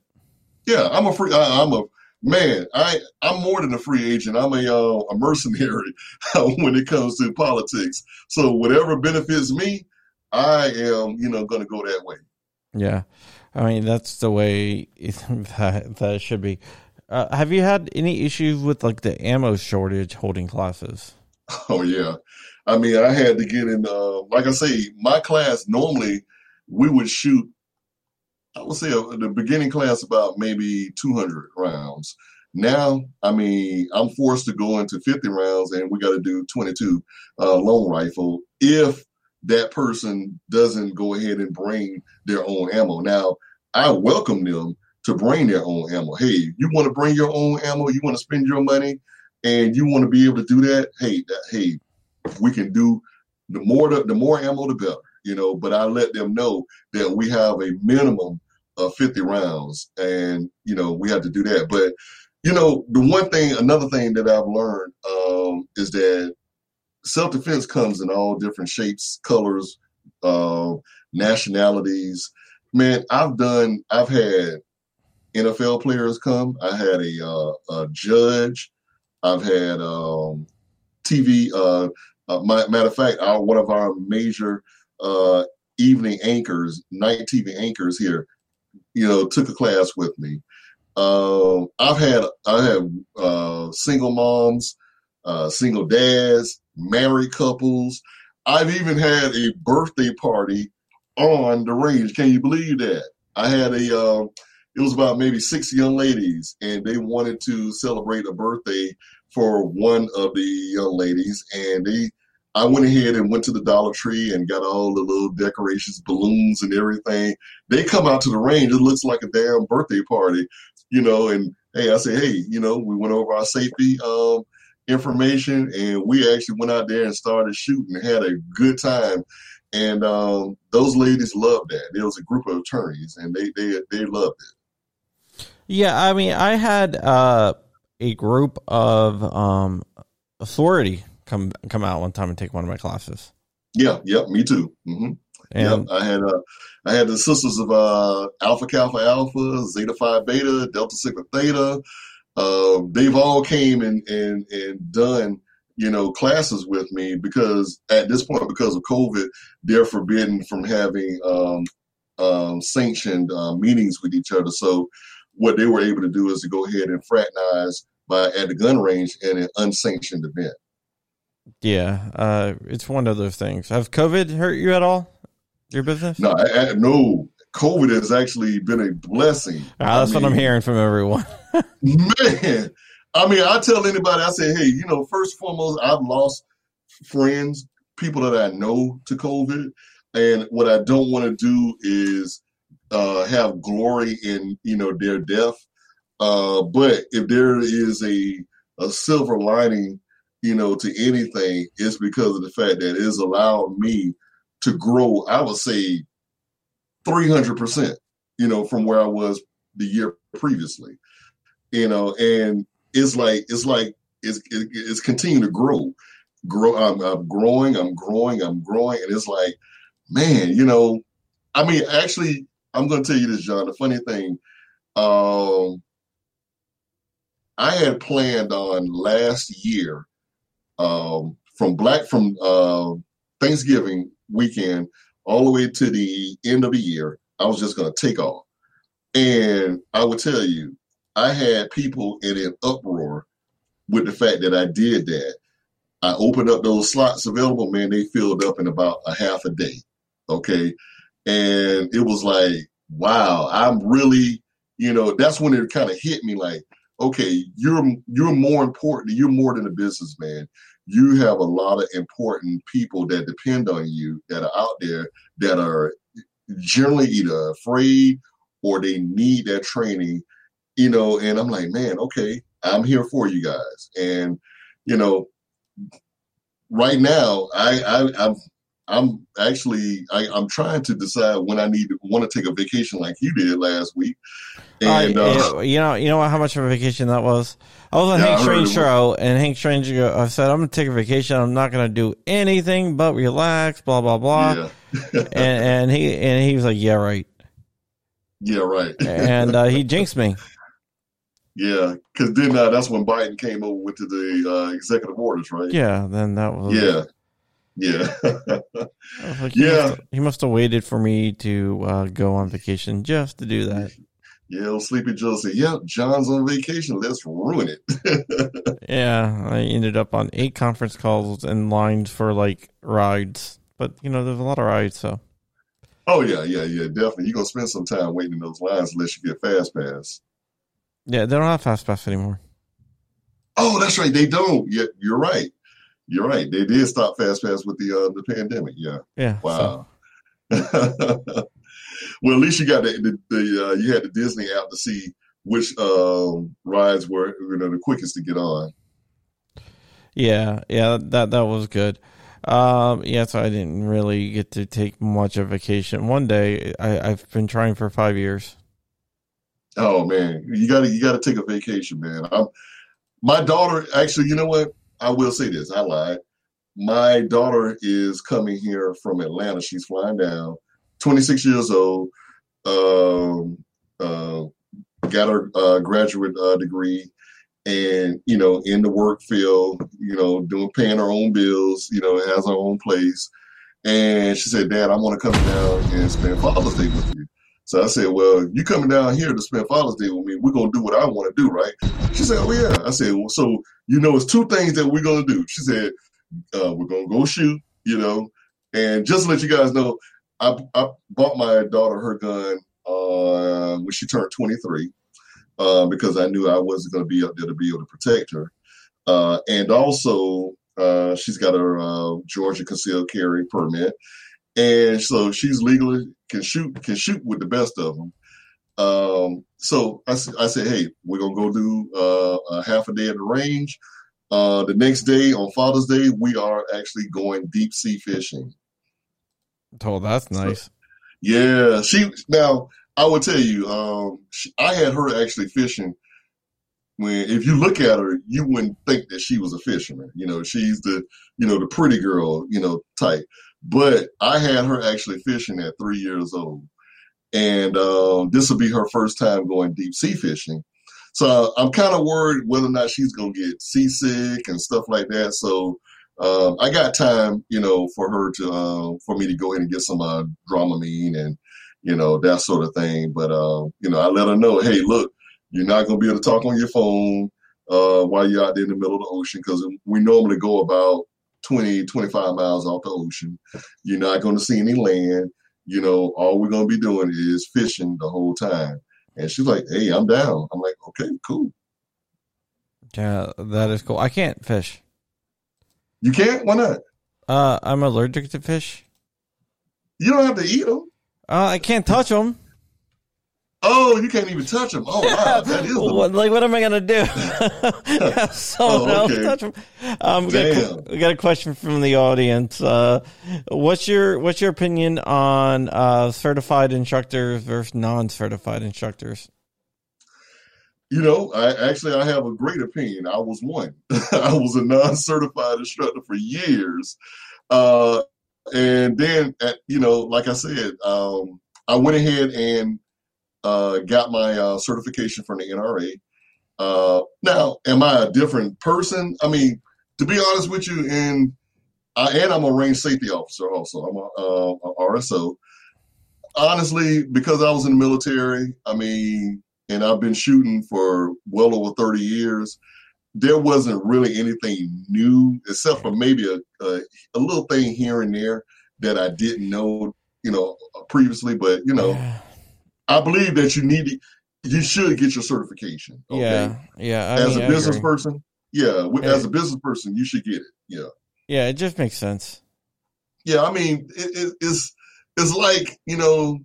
Yeah, I'm a free. I, I'm a man. I I'm more than a free agent. I'm a uh, a mercenary when it comes to politics. So whatever benefits me, I am you know going to go that way. Yeah, I mean that's the way that that should be. Uh, have you had any issues with like the ammo shortage holding classes? Oh yeah, I mean, I had to get in. Uh, like I say, my class normally we would shoot. I would say uh, the beginning class about maybe 200 rounds. Now, I mean, I'm forced to go into 50 rounds, and we got to do 22 uh, long rifle if that person doesn't go ahead and bring their own ammo. Now, I welcome them to bring their own ammo. Hey, you want to bring your own ammo? You want to spend your money, and you want to be able to do that? Hey, that, hey, we can do the more the, the more ammo the better you know but i let them know that we have a minimum of 50 rounds and you know we have to do that. But you know the one thing another thing that i've learned um, is that self-defense comes in all different shapes colors uh, nationalities. Man i've done i've had nfl players come. I had a, uh, a judge. I've had um, tv uh, uh, matter of fact, our, one of our major uh, evening anchors, night TV anchors here, you know, took a class with me. Uh, I've had I have uh, single moms, uh, single dads, married couples. I've even had a birthday party on the range. Can you believe that? I had a uh, it was about maybe six young ladies, and they wanted to celebrate a birthday for one of the young ladies, and they I went ahead and went to the Dollar Tree and got all the little decorations, balloons, and everything. They come out to the range. It looks like a damn birthday party, you know. And hey, I say, hey, you know, we went over our safety um, information, and we actually went out there and started shooting. And had a good time, and um, those ladies loved that. There was a group of attorneys, and they they they loved it. Yeah, I mean, I had uh, a group of um, authority come come out one time and take one of my classes. Yeah, yeah, me too. Mm-hmm. And yep, I had uh, I had the sisters of uh, Alpha Kappa Alpha, Zeta Phi Beta, Delta Sigma Theta. Uh, they've all came and and and done you know classes with me because at this point because of COVID, they're forbidden from having um, um, sanctioned uh, meetings with each other. So what they were able to do is to go ahead and fraternize by at the gun range in an unsanctioned event. Yeah, uh, it's one of those things. Have COVID hurt you at all? Your business? No, I, I, no. COVID has actually been a blessing. Ah, that's I mean, what I'm hearing from everyone. man, I mean, I tell anybody, I say, hey, you know, first and foremost, I've lost friends, people that I know to COVID, and what I don't want to do is uh, have glory in you know their death. Uh, but if there is a a silver lining you know, to anything, it's because of the fact that it's allowed me to grow, I would say 300%, you know, from where I was the year previously, you know, and it's like, it's like, it's, it's continuing to grow, grow. I'm, I'm growing, I'm growing, I'm growing. And it's like, man, you know, I mean, actually, I'm going to tell you this, John, the funny thing, um, I had planned on last year um, from Black from uh, Thanksgiving weekend all the way to the end of the year. I was just going to take off. And I will tell you, I had people in an uproar with the fact that I did that. I opened up those slots available, man, they filled up in about a half a day. Okay. And it was like, wow, I'm really, you know, that's when it kind of hit me like, okay, you're you're more important, you're more than a businessman. You have a lot of important people that depend on you that are out there that are generally either afraid or they need that training, you know, and I'm like, man, okay, I'm here for you guys. And, you know, right now I, I I'm I'm actually I, am trying to decide when I need to want to take a vacation like you did last week. And uh, you know, you know how much of a vacation that was. I was on yeah, Hank Strange show, and Hank Strange I said, "I'm gonna take a vacation. I'm not gonna do anything but relax." Blah blah blah. Yeah. and, and he and he was like, "Yeah, right." Yeah, right. and uh, he jinxed me. Yeah, because then uh, that's when Biden came over with the uh, executive orders, right? Yeah, then that was yeah, yeah, like, he yeah. Must he must have waited for me to uh, go on vacation just to do that. Yeah, Sleepy Joe said, "Yep, John's on vacation. Let's ruin it." yeah, I ended up on eight conference calls and lines for like rides, but you know, there's a lot of rides, so. Oh yeah, yeah, yeah, definitely. You're gonna spend some time waiting in those lines unless you get fast pass. Yeah, they don't have fast pass anymore. Oh, that's right. They don't. Yeah, you're right. You're right. They did stop fast pass with the uh, the pandemic. Yeah. Yeah. Wow. So. well, at least you got the, the, the uh, you had the Disney app to see which um, rides were you know the quickest to get on. Yeah, yeah, that that was good. Um, yeah, so I didn't really get to take much of vacation. One day, I, I've been trying for five years. Oh man, you gotta you gotta take a vacation, man. I'm, my daughter actually, you know what? I will say this. I lied. My daughter is coming here from Atlanta. She's flying down. 26 years old. Um, uh, got her uh, graduate uh, degree and you know in the work field you know doing paying her own bills you know has her own place and she said dad i want to come down and spend father's day with you so i said well you coming down here to spend father's day with me we're going to do what i want to do right? She said oh yeah. I said well, so you know it's two things that we're going to do. She said uh, we're going to go shoot you know? And just to let you guys know i, I bought my daughter her gun uh, when she turned 23 uh, because I knew I wasn't going to be up there to be able to protect her. Uh, and also, uh, she's got her uh, Georgia concealed carry permit, and so she's legally can shoot can shoot with the best of them. Um, so I, I said, hey, we're gonna go do uh, a half a day at the range. Uh, the next day on Father's Day, we are actually going deep sea fishing. Oh, that's nice. So, yeah, she now I will tell you, um, she, I had her actually fishing. When if you look at her, you wouldn't think that she was a fisherman. You know, she's the you know the pretty girl, you know, type. But I had her actually fishing at three years old, and um, this will be her first time going deep sea fishing. So I'm kind of worried whether or not she's gonna get seasick and stuff like that. So um, I got time, you know, for her to uh, for me to go ahead and get some uh, Dramamine and you know, that sort of thing. But, you know, I let her know, hey, look, you're not going to be able to talk on your phone uh, while you're out there in the middle of the ocean because we normally go about 20, 25 miles off the ocean. You're not going to see any land. You know, all we're going to be doing is fishing the whole time. And she's like, hey, I'm down. I'm like, okay, cool. Yeah, that is cool. I can't fish. You can't? Why not? Uh, I'm allergic to fish. You don't have to eat them. Uh, I can't touch them. Oh, you can't even touch them. Oh, wow. That is what, like, what am I gonna do? Someone oh, okay. touch them. Um, we, got a, we got a question from the audience. Uh, what's your What's your opinion on uh, certified instructors versus non-certified instructors? You know, I actually I have a great opinion. I was one. I was a non-certified instructor for years. Uh, and then, at, you know, like I said, um, I went ahead and uh, got my uh, certification from the NRA. Uh, now, am I a different person? I mean, to be honest with you, and I, and I'm a range safety officer also. I'm a, uh, a RSO. Honestly, because I was in the military, I mean, and I've been shooting for well over 30 years, there wasn't really anything new except for maybe a, a, a little thing here and there that I didn't know, you know, previously. But you know, Yeah. I believe that you need to, you should get your certification. Okay? Yeah, yeah. I as mean, a business person, yeah, Yeah. as a business person, you should get it. Yeah, Yeah, it just makes sense. yeah. I mean, it, it, it's it's like you know,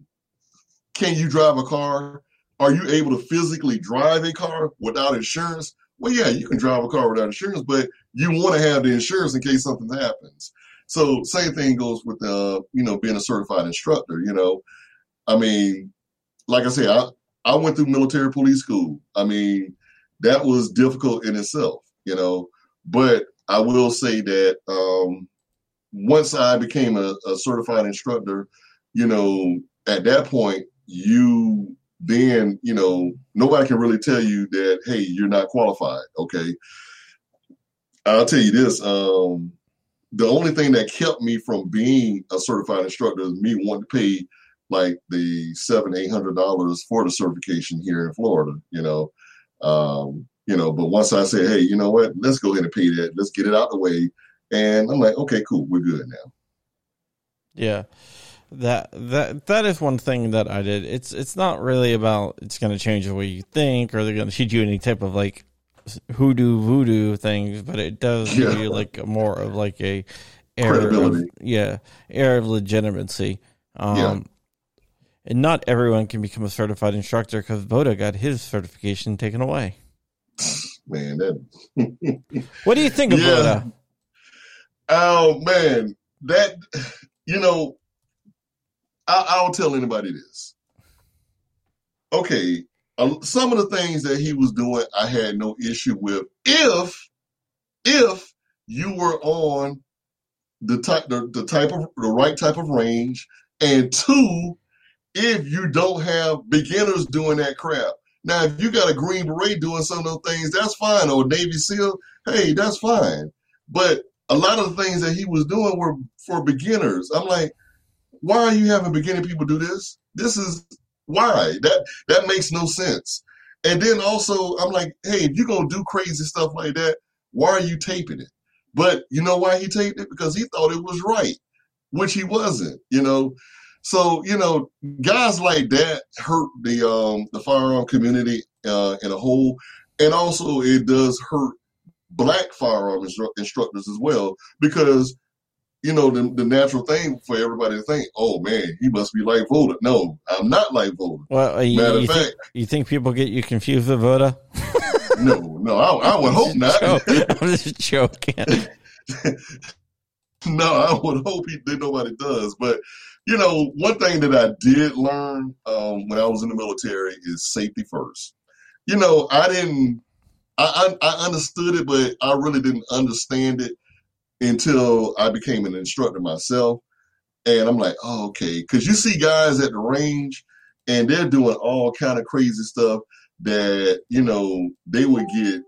can you drive a car? Are you able to physically drive a car without insurance? Well, yeah, you can drive a car without insurance, but you want to have the insurance in case something happens. So same thing goes with uh, you know, being a certified instructor. You know, I mean, like I said, I I went through military police school. I mean, that was difficult in itself, you know. But I will say that um, once I became a, a certified instructor, you know, at that point, you then, you know, nobody can really tell you that, hey, you're not qualified. Okay. I'll tell you this. Um, the only thing that kept me from being a certified instructor is me wanting to pay like the seven, eight hundred dollars for the certification here in Florida, you know. Um, you know, but once I said, hey, you know what, let's go ahead and pay that, let's get it out the way. And I'm like, okay, cool, we're good now. Yeah. That that that is one thing that I did. It's it's not really about it's going to change the way you think or they're going to teach you any type of like hoodoo voodoo things, but it does give you like more of like a air of, Credibility. yeah, air of legitimacy. Um Yeah. And not everyone can become a certified instructor because Voda got his certification taken away. Man, that What do you think of Yeah. Voda? Oh man, that you know, I, I'll tell anybody this. Okay, uh, some of the things that he was doing, I had no issue with. If if you were on the type the, the type of the right type of range, and two, if you don't have beginners doing that crap. Now, if you got a Green Beret doing some of those things, that's fine. Or Navy SEAL, hey, that's fine. But a lot of the things that he was doing were for beginners. I'm like, why are you having beginning people do this? This is why that that makes no sense. And then also, I'm like, hey, if you're gonna do crazy stuff like that, why are you taping it? But you know why he taped it? Because he thought it was right, which he wasn't. You know, so you know, guys like that hurt the um the firearm community uh, in a whole, and also it does hurt black firearm instru- instructors as well because you know the, the natural thing for everybody to think, oh man, he must be like Voda. No, I'm not like Voda. Well, you, Matter you of think, fact, you think people get you confused with Voda? no, no, I, I would hope not. I'm just joking. no, I would hope he, that nobody does. But you know, one thing that I did learn um, when I was in the military is safety first. You know, I didn't, I, I, I understood it, but I really didn't understand it until I became an instructor myself. And I'm like, oh, okay, because you see guys at the range, and they're doing all kind of crazy stuff that you know they would get,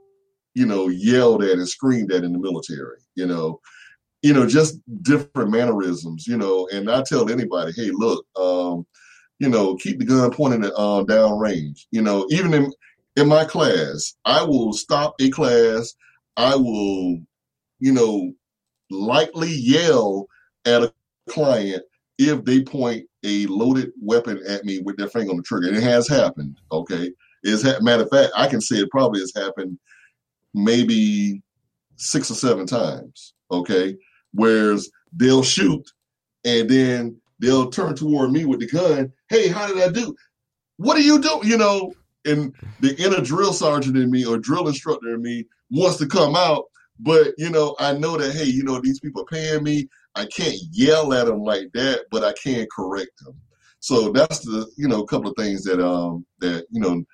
you know, yelled at and screamed at in the military. You know, you know, just different mannerisms, you know, and I tell anybody, hey, look, um, you know, keep the gun pointed uh, down range. You know, even in in my class, I will stop a class. I will, you know, lightly yell at a client if they point a loaded weapon at me with their finger on the trigger. And it has happened. Okay, it's ha- matter of fact, I can say it probably has happened maybe six or seven times. Okay, whereas they'll shoot and then they'll turn toward me with the gun. Hey, how did I do? What are you doing? You know, and the inner drill sergeant in me or drill instructor in me wants to come out, but you know, I know that hey, you know, these people are paying me. I can't yell at them like that, but I can correct them. So that's the you know a couple of things that um that you know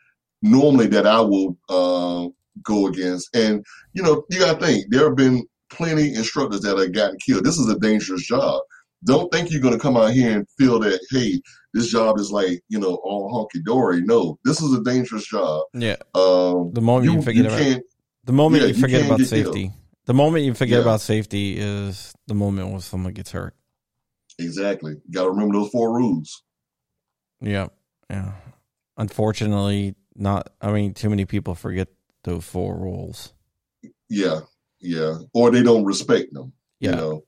normally that I will uh, go against. And you know, you got to think there have been plenty instructors that have gotten killed. This is a dangerous job. Don't think you're going to come out here and feel that hey, this job is like you know all honky dory. No, this is a dangerous job. Yeah. Um, The moment you, forget about the moment yeah, you you forget can't about safety, The moment you forget Yeah. about safety is the moment when someone gets hurt. Exactly. You Got to remember those four rules. Yeah, yeah. Unfortunately, not. I mean, too many people forget those four rules. Yeah, yeah. Or they don't respect them. Yeah. You know,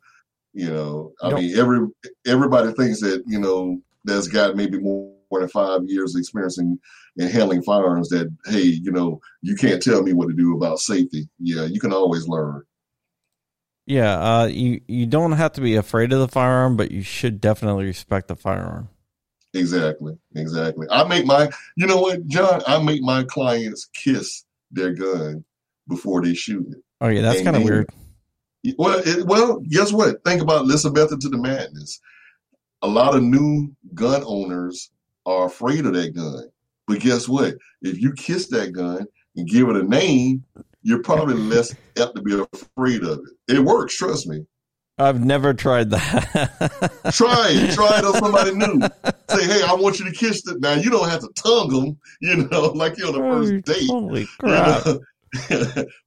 you know. I Don't- mean, every everybody thinks that you know that's got maybe more than five years experience in, in handling firearms. That hey, you know, you can't tell me what to do about safety. Yeah, you can always learn. Yeah, uh, you you don't have to be afraid of the firearm, but you should definitely respect the firearm. Exactly, exactly. I make my, you know what, John? I make my clients kiss their gun before they shoot it. Oh yeah, that's kind of weird. Well, it, well, guess what? Think about method to the madness. A lot of new gun owners are afraid of that gun, but guess what? If you kiss that gun and give it a name, you're probably less apt to be afraid of it. It works, trust me. I've never tried that. Try it. Try it on somebody new. Say, hey, I want you to kiss it. Now you don't have to tongue them, you know, like you're on the first date. Holy you crap! know?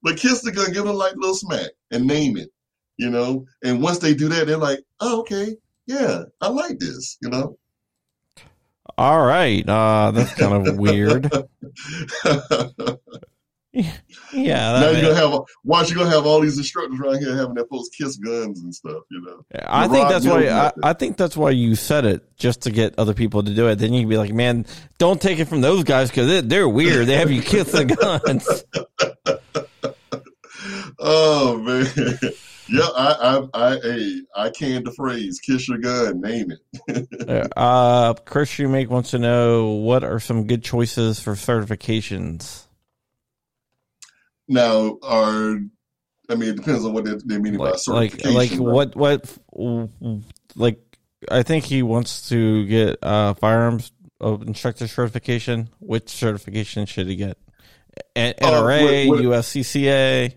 but kiss the gun, give a like little smack, and name it. You know, and once they do that, they're like, "Oh, okay, yeah, I like this." You know. All right, uh, that's kind of weird. Yeah, now you're gonna have watch. You're gonna have all these instructors around here having their folks kiss guns and stuff. You know. I think that's why I. I think that's why you said it just to get other people to do it. Then you can be like, man, don't take it from those guys because they're, they're weird. They have you kiss the guns. Oh man. Yeah, I, I, I, hey, I canned the phrase "kiss your gun," name it. uh, Chris Shoemake wants to know what are some good choices for certifications. Now, are I mean, it depends on what they, they mean by Like, like, certification. like right? what, what, like, I think he wants to get uh, firearms instructor certification. Which certification should he get? N- Uh, NRA, what- what- USCCA.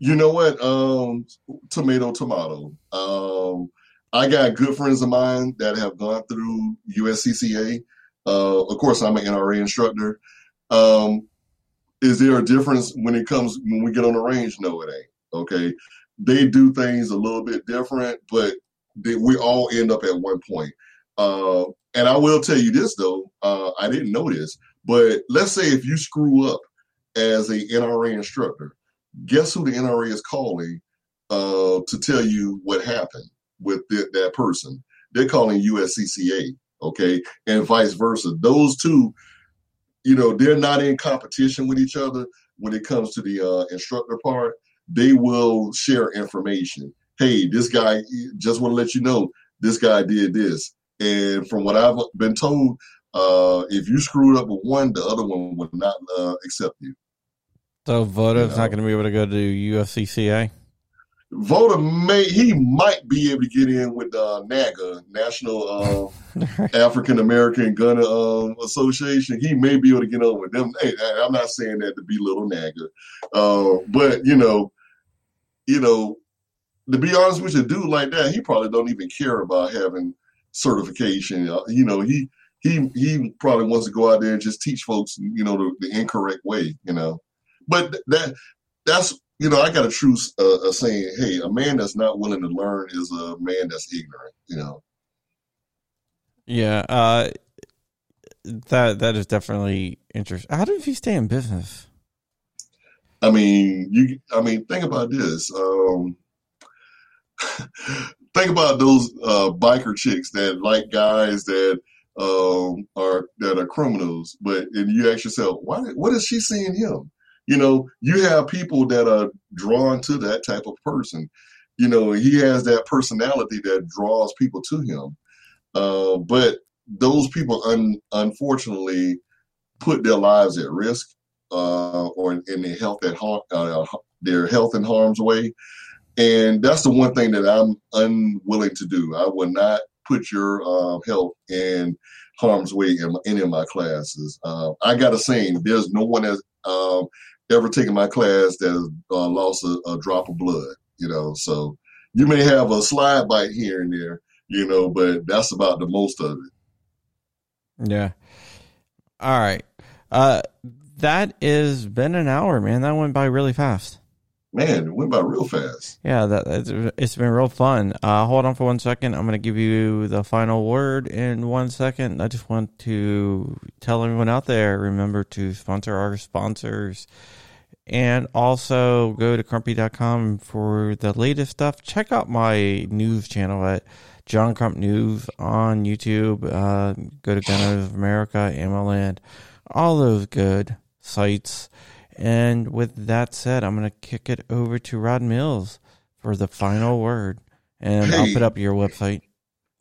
You know what? Um, tomato, tomato. Um, I got good friends of mine that have gone through USCCA. Uh, of course, I'm an NRA instructor. Um, is there a difference when it comes when we get on the range? No, it ain't. Okay, they do things a little bit different, but they, we all end up at one point. Uh, and I will tell you this though, uh, I didn't know this, but let's say if you screw up as a NRA instructor, guess who the NRA is calling uh, to tell you what happened with th- that person? They're calling USCCA, okay, and vice versa. Those two, you know, they're not in competition with each other when it comes to the uh, instructor part. They will share information. Hey, this guy, just want to let you know, this guy did this. And from what I've been told, uh, if you screwed up with one, the other one would not uh, accept you. So Voda's You not going to be able to go to USCCA. Voda may he might be able to get in with uh, NAGA, National uh, African American Gun um, Association. He may be able to get on with them. Hey, I- I'm not saying that to belittle NAGA, uh, but you know, you know, to be honest with you, dude like that, he probably don't even care about having certification. Uh, you know, he he he probably wants to go out there and just teach folks, you know, the, the incorrect way. You know, but th- that that's you know, I got a true uh, a saying. Hey, a man that's not willing to learn is a man that's ignorant. You know. Yeah, uh, that that is definitely interesting. How did he stay in business? I mean, you. I mean, think about this. Um, think about those uh, biker chicks that like guys that um, are that are criminals, but and you ask yourself, why? What is she seeing him? You know, you have people that are drawn to that type of person. You know, he has that personality that draws people to him. Uh, but those people, un- unfortunately, put their lives at risk uh, or in, their health at uh, their health in harm's way. And that's the one thing that I'm unwilling to do. I will not put your uh, health in harm's way in any of my classes. Uh, I got a saying: there's no one that's um, ever taken my class that uh, lost a, a drop of blood. You know, so you may have a slide bite here and there, you know, but that's about the most of it. Yeah. All right. Uh, that is been an hour, man. That went by really fast. Man, it went by real fast. Yeah, that it's, it's been real fun. Uh, hold on for one second. I'm going to give you the final word in one second. I just want to tell everyone out there remember to sponsor our sponsors and also go to crumpy.com for the latest stuff. Check out my news channel at John Crump News on YouTube. Uh, go to Gun Owners of America, AmmoLand, all those good sites. And with that said, I'm going to kick it over to Rod Mills for the final word. And I'll put up your website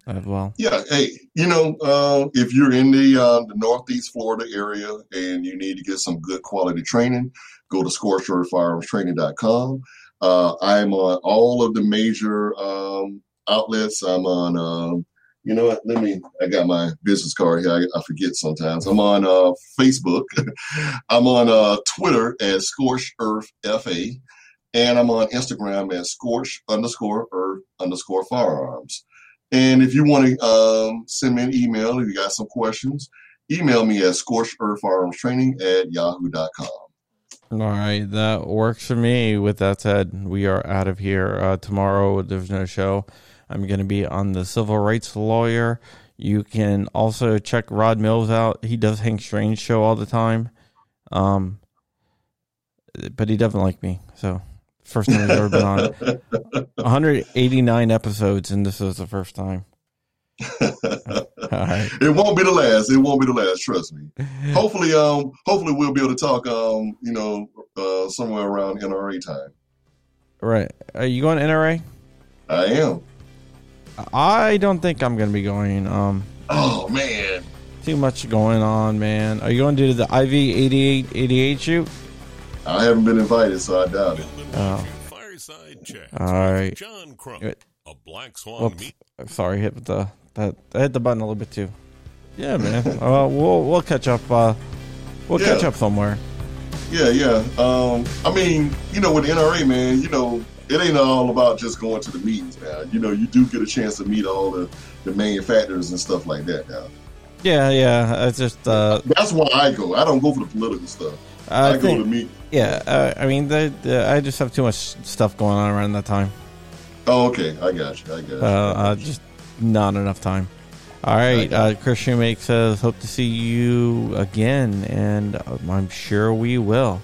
as well. Yeah, hey, you know, uh, if you're in the uh, the Northeast Florida area and you need to get some good quality training, go to scorchearthfirearmstraining.com. Uh, I'm on all of the major um, outlets. I'm on, um, you know what? Let me. I got my business card here. I, I forget sometimes. I'm on uh, Facebook. I'm on uh, Twitter at Scorch Earth FA, and I'm on Instagram at Scorch underscore Earth underscore Firearms. And if you want to um, send me an email, if you got some questions, email me at Scorch Earth Firearms Training at yahoo.com. All right, that works for me. With that said, we are out of here. Uh, tomorrow, there's no show. I'm going to be on the civil rights lawyer. You can also check Rod Mills out. He does Hank Strange show all the time, um, but he doesn't like me. So first time he's ever been on. 189 episodes, and this is the first time. Right. It won't be the last. It won't be the last. Trust me. Hopefully, um, hopefully we'll be able to talk, um, you know, uh, somewhere around NRA time. Right. Are you going to NRA? I am. I don't think I'm going to be going. Um, Oh man, Too much going on, man. Are you going to do the IV 8888 shoot? I haven't been invited, so I doubt it. Oh. Fireside Chat. All right. John Crump, Good. a Black Swan Whoops. meat. Sorry, hit the that I hit the button a little bit too. Yeah, man. uh, we'll we'll catch up. Uh, we'll Yeah. catch up somewhere. Yeah, yeah. Um, I mean, you know, with the NRA, man, you know, it ain't all about just going to the meetings, man. You know, you do get a chance to meet all the, the manufacturers and stuff like that now. Yeah, yeah. It's just uh, That's why I go. I don't go for the political stuff. I, I go to meet. yeah. Uh, I mean, the, the, I just have too much stuff going on around that time. Oh, okay. I got you. I got you. Uh, uh just not enough time. All right, uh, Chris Shoemake says, "Hope to see you again," and I'm sure we will.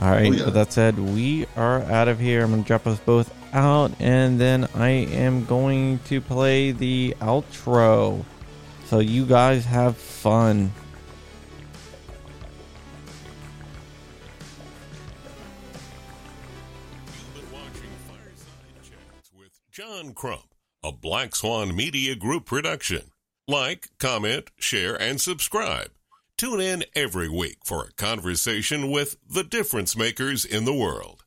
All right. Oh, yeah. With that said, we are out of here. I'm gonna drop us both out, and then I am going to play the outro. So you guys have fun. You've been watching Fireside Chats with John Crump, a Black Swan Media Group production. Like, comment, share, and subscribe. Tune in every week for a conversation with the difference makers in the world.